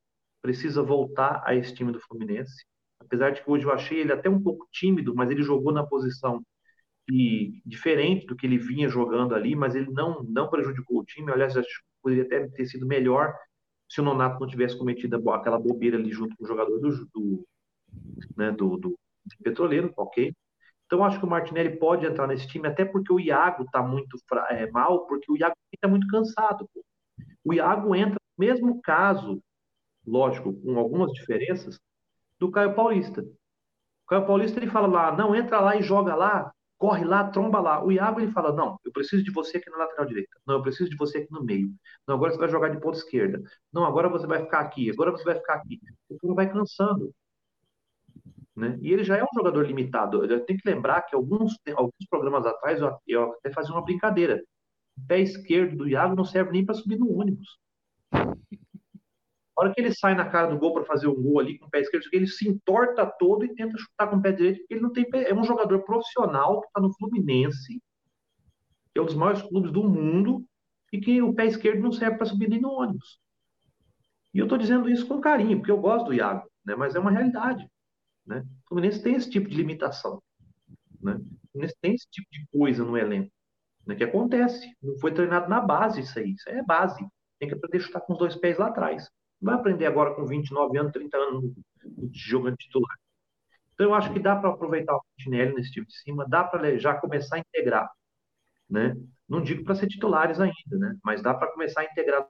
precisa voltar a esse time do Fluminense. Apesar de que hoje eu achei ele até um pouco tímido, mas ele jogou na posição que, diferente do que ele vinha jogando ali, mas ele não, não prejudicou o time. Aliás, acho que poderia até ter sido melhor se o Nonato não tivesse cometido aquela bobeira ali junto com o jogador do, do, né, do, do Petroleiro, ok? Então, acho que o Martinelli pode entrar nesse time, até porque o Iago está muito é, mal, porque o Iago está muito cansado. Pô. O Iago entra no mesmo caso lógico, com algumas diferenças, do Caio Paulista. O Caio Paulista ele fala lá, não, entra lá e joga lá, corre lá, tromba lá. O Iago ele fala, não, eu preciso de você aqui na lateral direita. Não, eu preciso de você aqui no meio. Não, agora você vai jogar de ponta esquerda. Não, agora você vai ficar aqui. Agora você vai ficar aqui. O time vai cansando. Né? E ele já é um jogador limitado. Tenho que lembrar que alguns, alguns programas atrás eu, eu até fazia uma brincadeira. O pé esquerdo do Iago não serve nem para subir no ônibus. A hora que ele sai na cara do gol para fazer um gol ali com o pé esquerdo, ele se entorta todo e tenta chutar com o pé direito, porque ele não tem pé. É um jogador profissional que está no Fluminense, que é um dos maiores clubes do mundo, e que o pé esquerdo não serve para subir nem no ônibus. E eu estou dizendo isso com carinho, porque eu gosto do Iago, né? mas é uma realidade. Né? O Fluminense tem esse tipo de limitação. Né? O Fluminense tem esse tipo de coisa no elenco. Né? Que acontece. Não foi treinado na base isso aí. Isso aí é base. Tem que aprender a chutar com os dois pés lá atrás vai aprender agora com 29 anos, 30 anos jogando titular. Então eu acho que dá para aproveitar o Martinelli nesse tipo de cima, dá para já começar a integrar, né? Não digo para ser titulares ainda, né? Mas dá para começar a integrar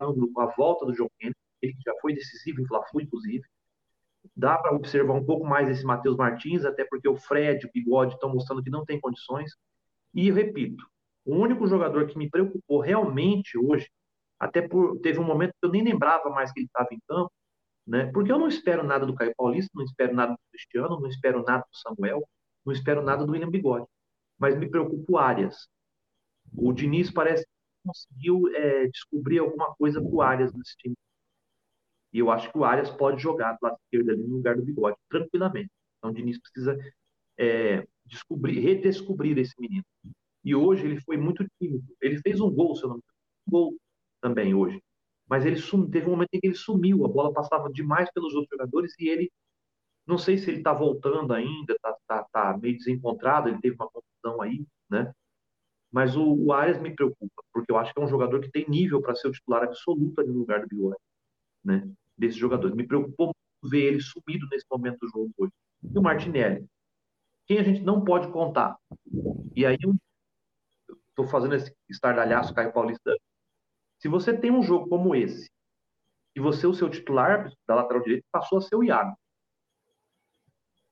no grupo a volta do João Kennedy, ele já foi decisivo em Fla-Flu, inclusive. Dá para observar um pouco mais esse Matheus Martins, até porque o Fred, o Bigode estão mostrando que não tem condições. E repito, o único jogador que me preocupou realmente hoje até por teve um momento que eu nem lembrava mais que ele estava em campo, né? Porque eu não espero nada do Caio Paulista, não espero nada do Cristiano, não espero nada do Samuel, não espero nada do William Bigode, mas me preocupa o Arias. O Diniz parece que conseguiu é, descobrir alguma coisa com o Arias nesse time. E eu acho que o Arias pode jogar do lado esquerdo ali no lugar do Bigode, tranquilamente. Então o Diniz precisa é, descobrir, redescobrir esse menino. E hoje ele foi muito tímido. Ele fez um gol, se eu não me engano, um gol também hoje. Mas ele teve um momento em que ele sumiu, a bola passava demais pelos outros jogadores e ele, não sei se ele está voltando ainda, está tá, tá meio desencontrado, ele teve uma confusão aí, né? Mas o, o Arias me preocupa, porque eu acho que é um jogador que tem nível para ser o titular absoluto ali no lugar do Bigode, né? Desses jogadores. Me preocupou ver ele sumido nesse momento do jogo hoje. E o Martinelli, quem a gente não pode contar. E aí, estou fazendo esse estardalhaço Caio Paulista se você tem um jogo como esse, e você, o seu titular da lateral direita, passou a ser o Iago.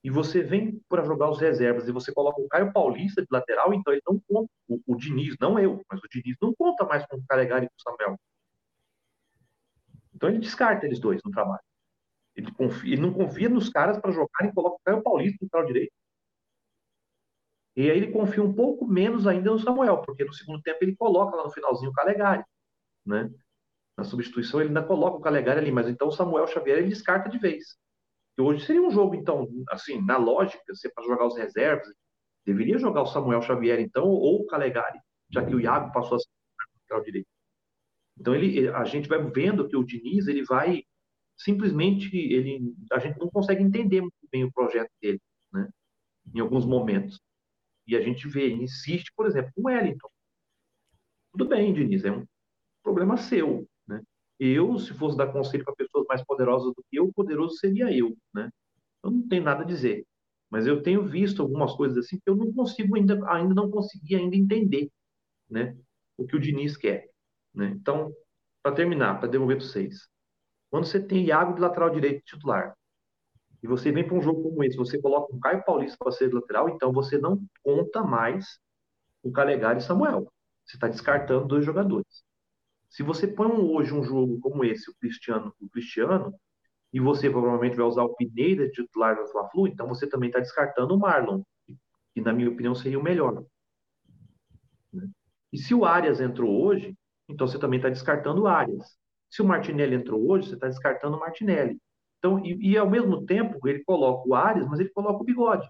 e você vem para jogar os reservas e você coloca o Caio Paulista de lateral, então ele não conta, o, o Diniz, não eu, mas o Diniz não conta mais com o Calegari e com o Samuel. Então ele descarta eles dois no trabalho. Ele, confia, ele não confia nos caras para jogar e coloca o Caio Paulista no lateral direito. E aí ele confia um pouco menos ainda no Samuel, porque no segundo tempo ele coloca lá no finalzinho o Calegari, né? Na substituição ele ainda coloca o Calegari ali, mas então o Samuel Xavier ele descarta de vez. E hoje seria um jogo, então, assim, na lógica, se é para jogar os reservas, deveria jogar o Samuel Xavier, então, ou o Calegari, já que o Iago passou a ser lateral direito. Então ele, a gente vai vendo que o Diniz ele vai simplesmente ele, a gente não consegue entender muito bem o projeto dele, né? Em alguns momentos. E a gente vê, insiste, por exemplo, com o Wellington. Tudo bem, Diniz, é um problema seu, né? Eu, se fosse dar conselho para pessoas mais poderosas do que eu, poderoso seria eu, né? Eu não tenho nada a dizer. Mas eu tenho visto algumas coisas assim que eu não consigo ainda, ainda não consegui ainda entender, né? O que o Diniz quer, né? Então, para terminar, para devolver para vocês. Quando você tem Iago de lateral direito titular, e você vem para um jogo como esse, você coloca um Caio Paulista para ser lateral, então você não conta mais o Calegari e Samuel. Você está descartando dois jogadores. Se você põe hoje um jogo como esse, o Cristiano, o Cristiano, e você provavelmente vai usar o Pineda titular no Fla-Flu, então você também está descartando o Marlon, que na minha opinião seria o melhor. Né? E se o Arias entrou hoje, então você também está descartando o Arias. Se o Martinelli entrou hoje, você está descartando o Martinelli. Então, e, e, ao mesmo tempo, ele coloca o Arias, mas ele coloca o bigode.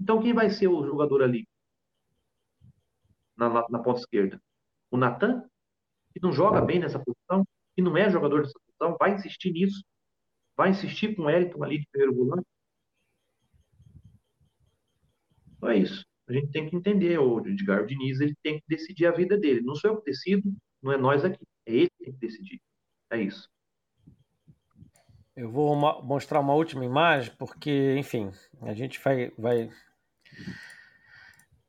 Então, quem vai ser o jogador ali? Na, na, na ponta esquerda? O Natan? Que não joga bem nessa posição, que não é jogador dessa posição, vai insistir nisso, vai insistir com o Elton ali de primeiro volante. Então é isso. A gente tem que entender, o Edgar Diniz, ele tem que decidir a vida dele. Não sou eu que decido, não é nós aqui. É ele que tem que decidir. É isso. Eu vou mostrar uma última imagem, porque, enfim, a gente vai, vai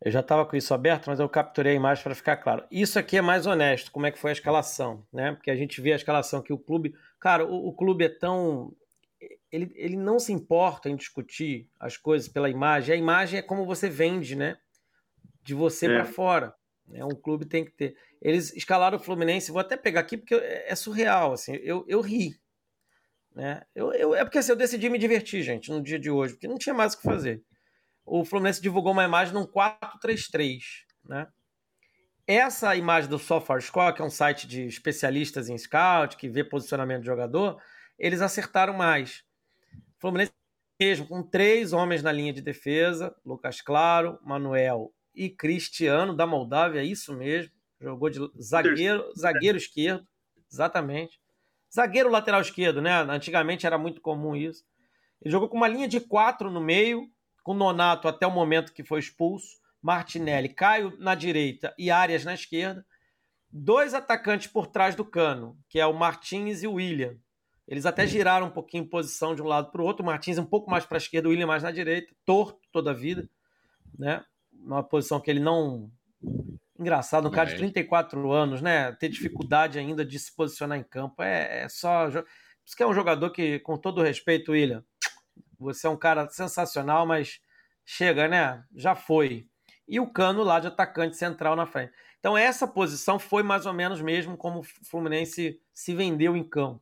eu já estava com isso aberto, mas eu capturei a imagem para ficar claro. Isso aqui é mais honesto, como é que foi a escalação, né? Porque a gente vê a escalação que o clube. Cara, o, o clube é tão. Ele, ele não se importa em discutir as coisas pela imagem. A imagem é como você vende, né? De você é. para fora. Né? Um clube tem que ter. Eles escalaram o Fluminense, vou até pegar aqui porque é surreal. Assim, eu, eu ri. Né? Eu, eu, é porque assim, eu decidi me divertir, gente, no dia de hoje, porque não tinha mais o que fazer o Fluminense divulgou uma imagem num 4-3-3, né? Essa imagem do SofaScore, que é um site de especialistas em scout, que vê posicionamento de jogador, eles acertaram mais. O Fluminense mesmo, com três homens na linha de defesa, Lucas Claro, Manuel e Cristiano, da Moldávia, é isso mesmo, jogou de zagueiro, zagueiro esquerdo, exatamente. Zagueiro lateral esquerdo, né? Antigamente era muito comum isso. Ele jogou com uma linha de quatro no meio, com Nonato até o momento que foi expulso, Martinelli, Caio na direita e Arias na esquerda. Dois atacantes por trás do cano, que é o Martins e o William. Eles até giraram um pouquinho em posição de um lado para o outro. O Martins um pouco mais para a esquerda, o William mais na direita, torto toda a vida, né? Uma posição que ele não. Engraçado, um cara de 34 anos, né? Ter dificuldade ainda de se posicionar em campo. É, é só. Por isso que é um jogador que, com todo o respeito, William, você é um cara sensacional, mas chega, né? Já foi. E o Cano lá de atacante central na frente. Então essa posição foi mais ou menos mesmo como o Fluminense se vendeu em campo.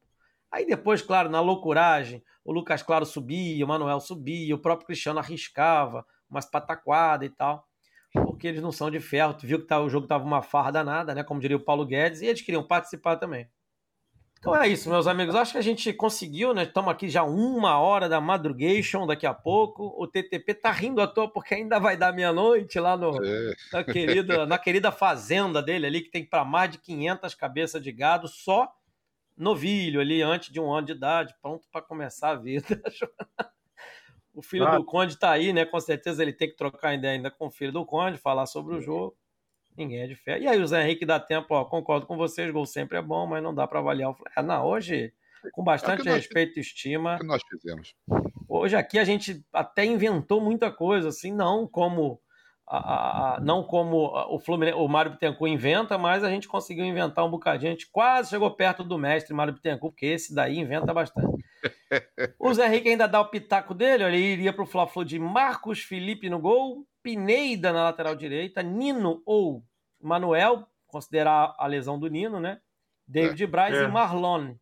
Aí depois, claro, na loucuragem, o Lucas Claro subia, o Manuel subia, o próprio Cristiano arriscava umas pataquadas e tal, porque eles não são de ferro. Tu viu que tá, o jogo tava uma farra danada, né? Como diria o Paulo Guedes, e eles queriam participar também. Então é isso, meus amigos. Acho que a gente conseguiu, né? Estamos aqui já uma hora da madrugation daqui a pouco. O TTP tá rindo à toa porque ainda vai dar meia-noite lá no, é. na, querida, na querida fazenda dele ali, que tem para mais de 500 cabeças de gado só novilho ali, antes de um ano de idade, pronto para começar a vida. o filho ah. do Conde tá aí, né? Com certeza ele tem que trocar ideia ainda com o filho do Conde, falar sobre o jogo. Ninguém é de fé. E aí o Zé Henrique dá tempo, ó, concordo com vocês, gol sempre é bom, mas não dá para avaliar o é, Não, hoje, com bastante é respeito e estima. É que nós fizemos. Hoje aqui a gente até inventou muita coisa, assim, não como a, a, não como o Fluminense, o Mário Bittencourt inventa, mas a gente conseguiu inventar um bocadinho. A gente quase chegou perto do mestre Mário Bittencourt, porque esse daí inventa bastante. o Zé Henrique ainda dá o pitaco dele, ele iria para o Fla-Flu de Marcos Felipe no gol, Pineida na lateral direita, Nino ou Manuel, considerar a lesão do Nino, né? David é, Braz é. e Marlon.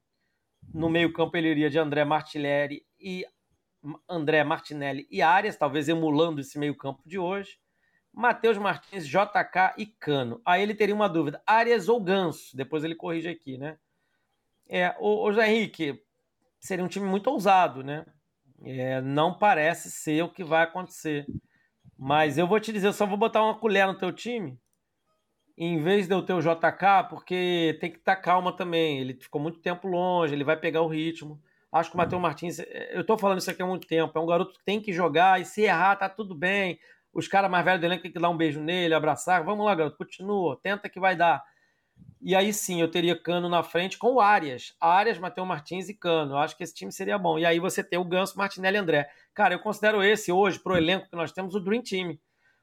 No meio-campo ele iria de André Martinelli e André Martinelli e Arias, talvez emulando esse meio-campo de hoje. Matheus Martins, JK e Cano. Aí ele teria uma dúvida: Arias ou Ganso? Depois ele corrige aqui, né? É, o, o José Henrique seria um time muito ousado, né? É, não parece ser o que vai acontecer. Mas eu vou te dizer, eu só vou botar uma colher no teu time, em vez de eu ter o JK, porque tem que estar calma também. Ele ficou muito tempo longe, ele vai pegar o ritmo. Acho que o Matheus Martins, eu tô falando isso aqui há muito tempo, é um garoto que tem que jogar e se errar, tá tudo bem os caras mais velhos do elenco têm que dar um beijo nele, abraçar. Vamos lá, garoto, continua, tenta que vai dar. E aí sim, eu teria Cano na frente com o Arias. Arias, Matheus Martins e Cano. Eu acho que esse time seria bom. E aí você tem o Ganso, Martinelli e André. Cara, eu considero esse hoje, pro elenco que nós temos, o Dream Team.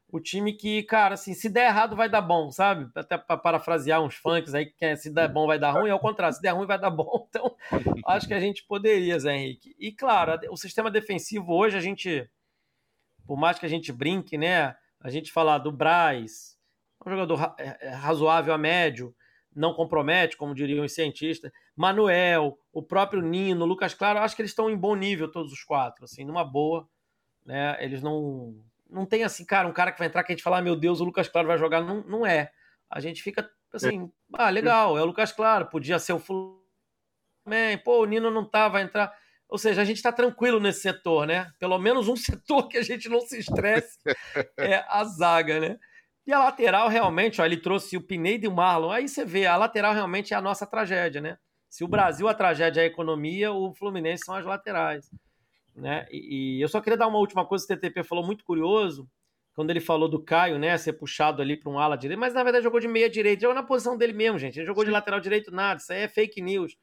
O time que, cara, assim, se der errado vai dar bom, sabe? Até para parafrasear uns funks aí, que é, se der bom vai dar ruim, ao contrário, se der ruim vai dar bom. Então, acho que a gente poderia, Zé Henrique. E claro, o sistema defensivo hoje a gente por mais que a gente brinque, né? A gente falar do Braz, um jogador é, é, razoável a médio, não compromete, como diriam os cientistas. Manuel, o próprio Nino, Lucas Claro, acho que eles estão em bom nível todos os quatro, assim, numa boa, né? Eles não não tem assim, cara, um cara que vai entrar que a gente fala, ah, meu Deus, o Lucas Claro vai jogar, não, não é. A gente fica assim, ah, legal, é o Lucas Claro, podia ser o Fulano pô, o Nino não tá, vai entrar. Ou seja, a gente está tranquilo nesse setor, né? Pelo menos um setor que a gente não se estresse é a zaga, né? E a lateral, realmente, ó, ele trouxe o Pineda e o Marlon. Aí você vê, a lateral realmente é a nossa tragédia, né? Se o Brasil, a tragédia é a economia, o Fluminense são as laterais. Né? E, e eu só queria dar uma última coisa, o TTP falou muito curioso, quando ele falou do Caio, né, ser puxado ali para um ala direito, mas na verdade jogou de meia direita, jogou na posição dele mesmo, gente. Ele jogou de lateral direito, nada, isso aí é fake news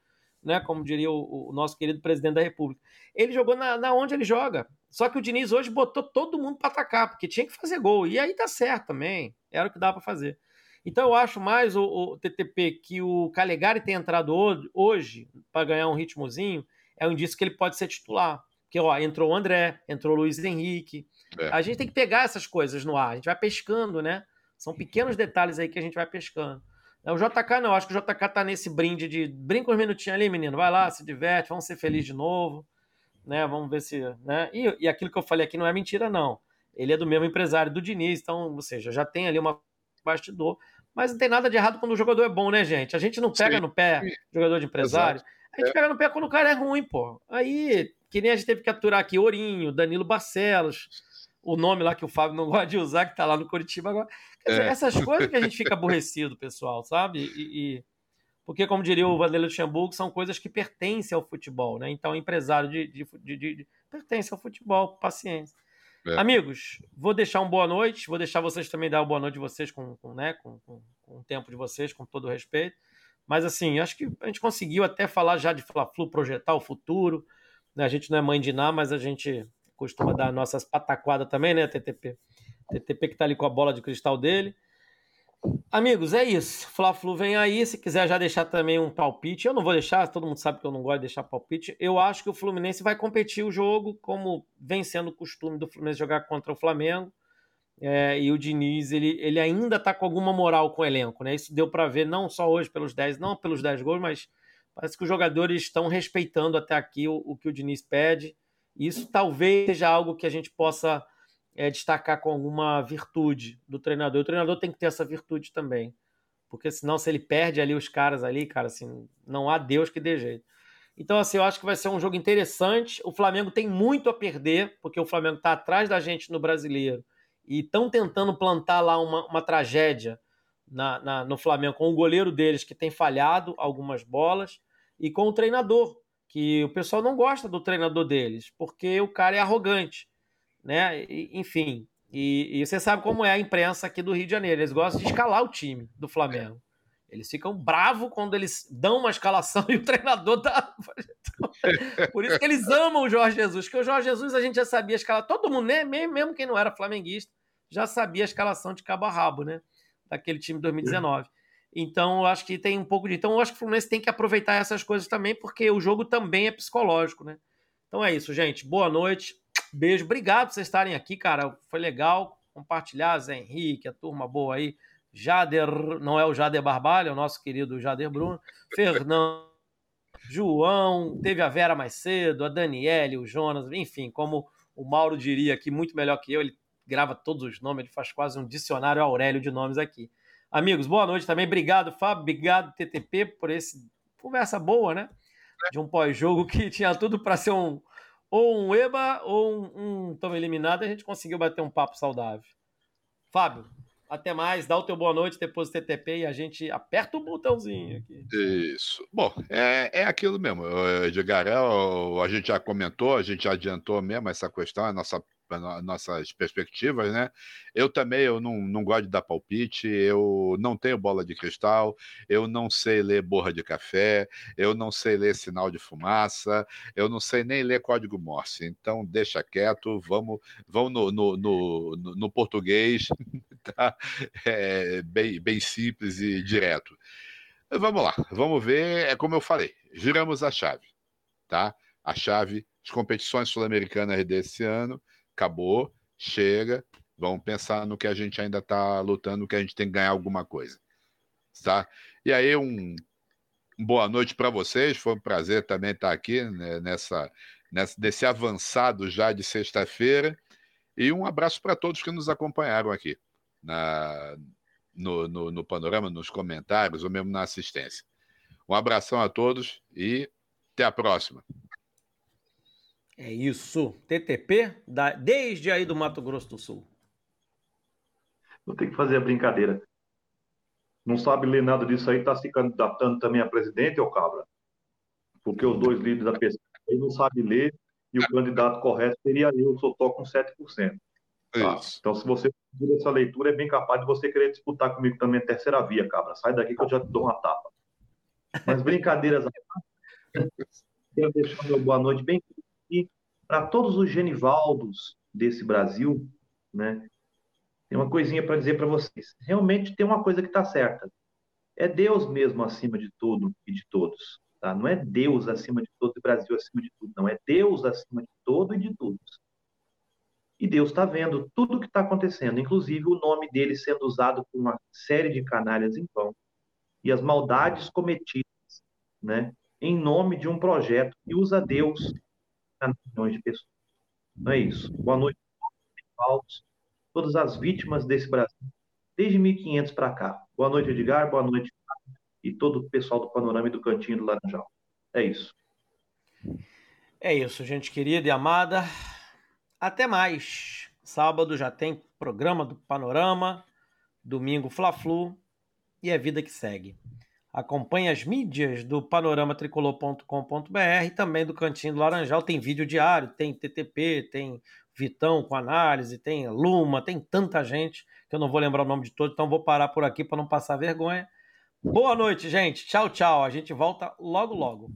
né, como diria o, o, nosso querido presidente da República. Ele jogou na, na, onde ele joga. Só que o Diniz hoje botou todo mundo para atacar, porque tinha que fazer gol. E aí tá certo também. Era o que dava para fazer. Então eu acho mais o, o, TTP que o Calegari tem entrado hoje para ganhar um ritmozinho é um indício que ele pode ser titular. Porque ó, entrou o André, entrou o Luiz Henrique. É. A gente tem que pegar essas coisas no ar. A gente vai pescando, né? São pequenos detalhes aí que a gente vai pescando. É, o JK não, acho que o JK tá nesse brinde de brinca uns minutinhos ali, menino, vai lá, se diverte, vamos ser felizes de novo, né? Vamos ver se. Né? E, e aquilo que eu falei aqui não é mentira, não. Ele é do mesmo empresário do Diniz, então, ou seja, já tem ali uma bastidor. Mas não tem nada de errado quando o jogador é bom, né, gente? A gente não pega Sim. no pé jogador de empresário. Exato. A gente é. pega no pé quando o cara é ruim, pô. Aí, que nem a gente teve que aturar aqui, Ourinho, Danilo Barcelos, o nome lá que o Fábio não gosta de usar, que tá lá no Curitiba agora. Dizer, é. Essas coisas que a gente fica aborrecido, pessoal, sabe? E, e, porque, como diria o Vanderlei Luxemburgo, são coisas que pertencem ao futebol, né? Então, empresário de, de, de, de pertence ao futebol, paciência. É. Amigos, vou deixar um boa noite, vou deixar vocês também dar uma boa noite de vocês com, com, né, com, com, com o tempo de vocês, com todo o respeito. Mas assim, acho que a gente conseguiu até falar já de Fla-Flu, projetar o futuro. Né? A gente não é mãe de nada, mas a gente costuma dar nossas pataquadas também, né, TTP? TTP que tá ali com a bola de cristal dele. Amigos, é isso. Fla-Flu vem aí. Se quiser já deixar também um palpite, eu não vou deixar, todo mundo sabe que eu não gosto de deixar palpite. Eu acho que o Fluminense vai competir o jogo, como vem sendo o costume do Fluminense jogar contra o Flamengo. É, e o Diniz, ele, ele ainda tá com alguma moral com o elenco, né? Isso deu para ver não só hoje pelos 10, não pelos 10 gols, mas parece que os jogadores estão respeitando até aqui o, o que o Diniz pede. Isso talvez seja algo que a gente possa é, destacar com alguma virtude do treinador. O treinador tem que ter essa virtude também. Porque senão, se ele perde ali os caras ali, cara, assim, não há Deus que dê jeito. Então, assim, eu acho que vai ser um jogo interessante. O Flamengo tem muito a perder, porque o Flamengo está atrás da gente no brasileiro. E estão tentando plantar lá uma, uma tragédia na, na, no Flamengo com o goleiro deles, que tem falhado algumas bolas, e com o treinador, que o pessoal não gosta do treinador deles, porque o cara é arrogante, né? E, enfim, e, e, você sabe como é a imprensa aqui do Rio de Janeiro, eles gostam de escalar o time do Flamengo. Eles ficam bravos quando eles dão uma escalação e o treinador dá. Por isso que eles amam o Jorge Jesus, que o Jorge Jesus a gente já sabia escalar. Todo mundo, né? mesmo quem não era flamenguista, já sabia a escalação de cabo a rabo, né? Daquele time de 2019. Então, eu acho que tem um pouco de. Então, eu acho que o Fluminense tem que aproveitar essas coisas também, porque o jogo também é psicológico, né? Então é isso, gente. Boa noite. Beijo. Obrigado por vocês estarem aqui, cara. Foi legal compartilhar, Zé Henrique, a turma boa aí. Jader, não é o Jader Barbalho, é o nosso querido Jader Bruno. Fernando, João, teve a Vera mais cedo, a Daniele, o Jonas, enfim, como o Mauro diria aqui, muito melhor que eu, ele grava todos os nomes, ele faz quase um dicionário Aurélio de nomes aqui. Amigos, boa noite também. Obrigado, Fábio. Obrigado, TTP, por esse conversa boa, né? De um pós-jogo que tinha tudo para ser um ou um EBA ou um, um toma eliminado. A gente conseguiu bater um papo saudável. Fábio, até mais. Dá o teu boa noite depois do TTP e a gente aperta o botãozinho aqui. Isso. Bom, é, é aquilo mesmo. Edgar, é, a gente já comentou, a gente já adiantou mesmo essa questão, a nossa nossas perspectivas, né? Eu também eu não, não gosto de dar palpite, eu não tenho bola de cristal, eu não sei ler borra de café, eu não sei ler sinal de fumaça, eu não sei nem ler código Morse. Então deixa quieto, vamos, vamos no, no, no, no português, tá? É, bem, bem simples e direto. Vamos lá, vamos ver. É como eu falei, giramos a chave, tá? A chave, as competições sul-americanas desse ano acabou, chega, vamos pensar no que a gente ainda está lutando, que a gente tem que ganhar alguma coisa. Tá? E aí, um, boa noite para vocês, foi um prazer também estar aqui né, nessa, nessa, nesse avançado já de sexta-feira. E um abraço para todos que nos acompanharam aqui na, no, no, no panorama, nos comentários ou mesmo na assistência. Um abração a todos e até a próxima. É isso. TTP, da, desde aí do Mato Grosso do Sul. Vou ter que fazer a brincadeira. Não sabe ler nada disso aí, está se candidatando também a presidente, ou cabra? Porque os dois líderes da pesquisa aí não sabem ler e o candidato correto seria eu, só estou com 7%. Tá? Então, se você fizer essa leitura, é bem capaz de você querer disputar comigo também a terceira via, cabra. Sai daqui que eu já te dou uma tapa. Mas brincadeiras. Quero deixar meu boa noite bem e para todos os Genivaldos desse Brasil, né, tem uma coisinha para dizer para vocês. Realmente tem uma coisa que está certa. É Deus mesmo acima de tudo e de todos. Tá? Não é Deus acima de todo e Brasil acima de tudo. Não, é Deus acima de todo e de todos. E Deus está vendo tudo o que está acontecendo, inclusive o nome dele sendo usado por uma série de canalhas em vão. E as maldades cometidas né, em nome de um projeto que usa Deus milhões de pessoas. Não é isso. Boa noite todos, todas as vítimas desse Brasil, desde 1500 para cá. Boa noite, Edgar. Boa noite, e todo o pessoal do Panorama e do Cantinho do Laranjal. É isso. É isso, gente querida e amada. Até mais. Sábado já tem programa do Panorama, domingo Fla-Flu e é vida que segue. Acompanhe as mídias do panoramatricolor.com.br e também do Cantinho do Laranjal. Tem vídeo diário, tem TTP, tem Vitão com análise, tem Luma, tem tanta gente que eu não vou lembrar o nome de todos, então vou parar por aqui para não passar vergonha. Boa noite, gente. Tchau, tchau. A gente volta logo, logo.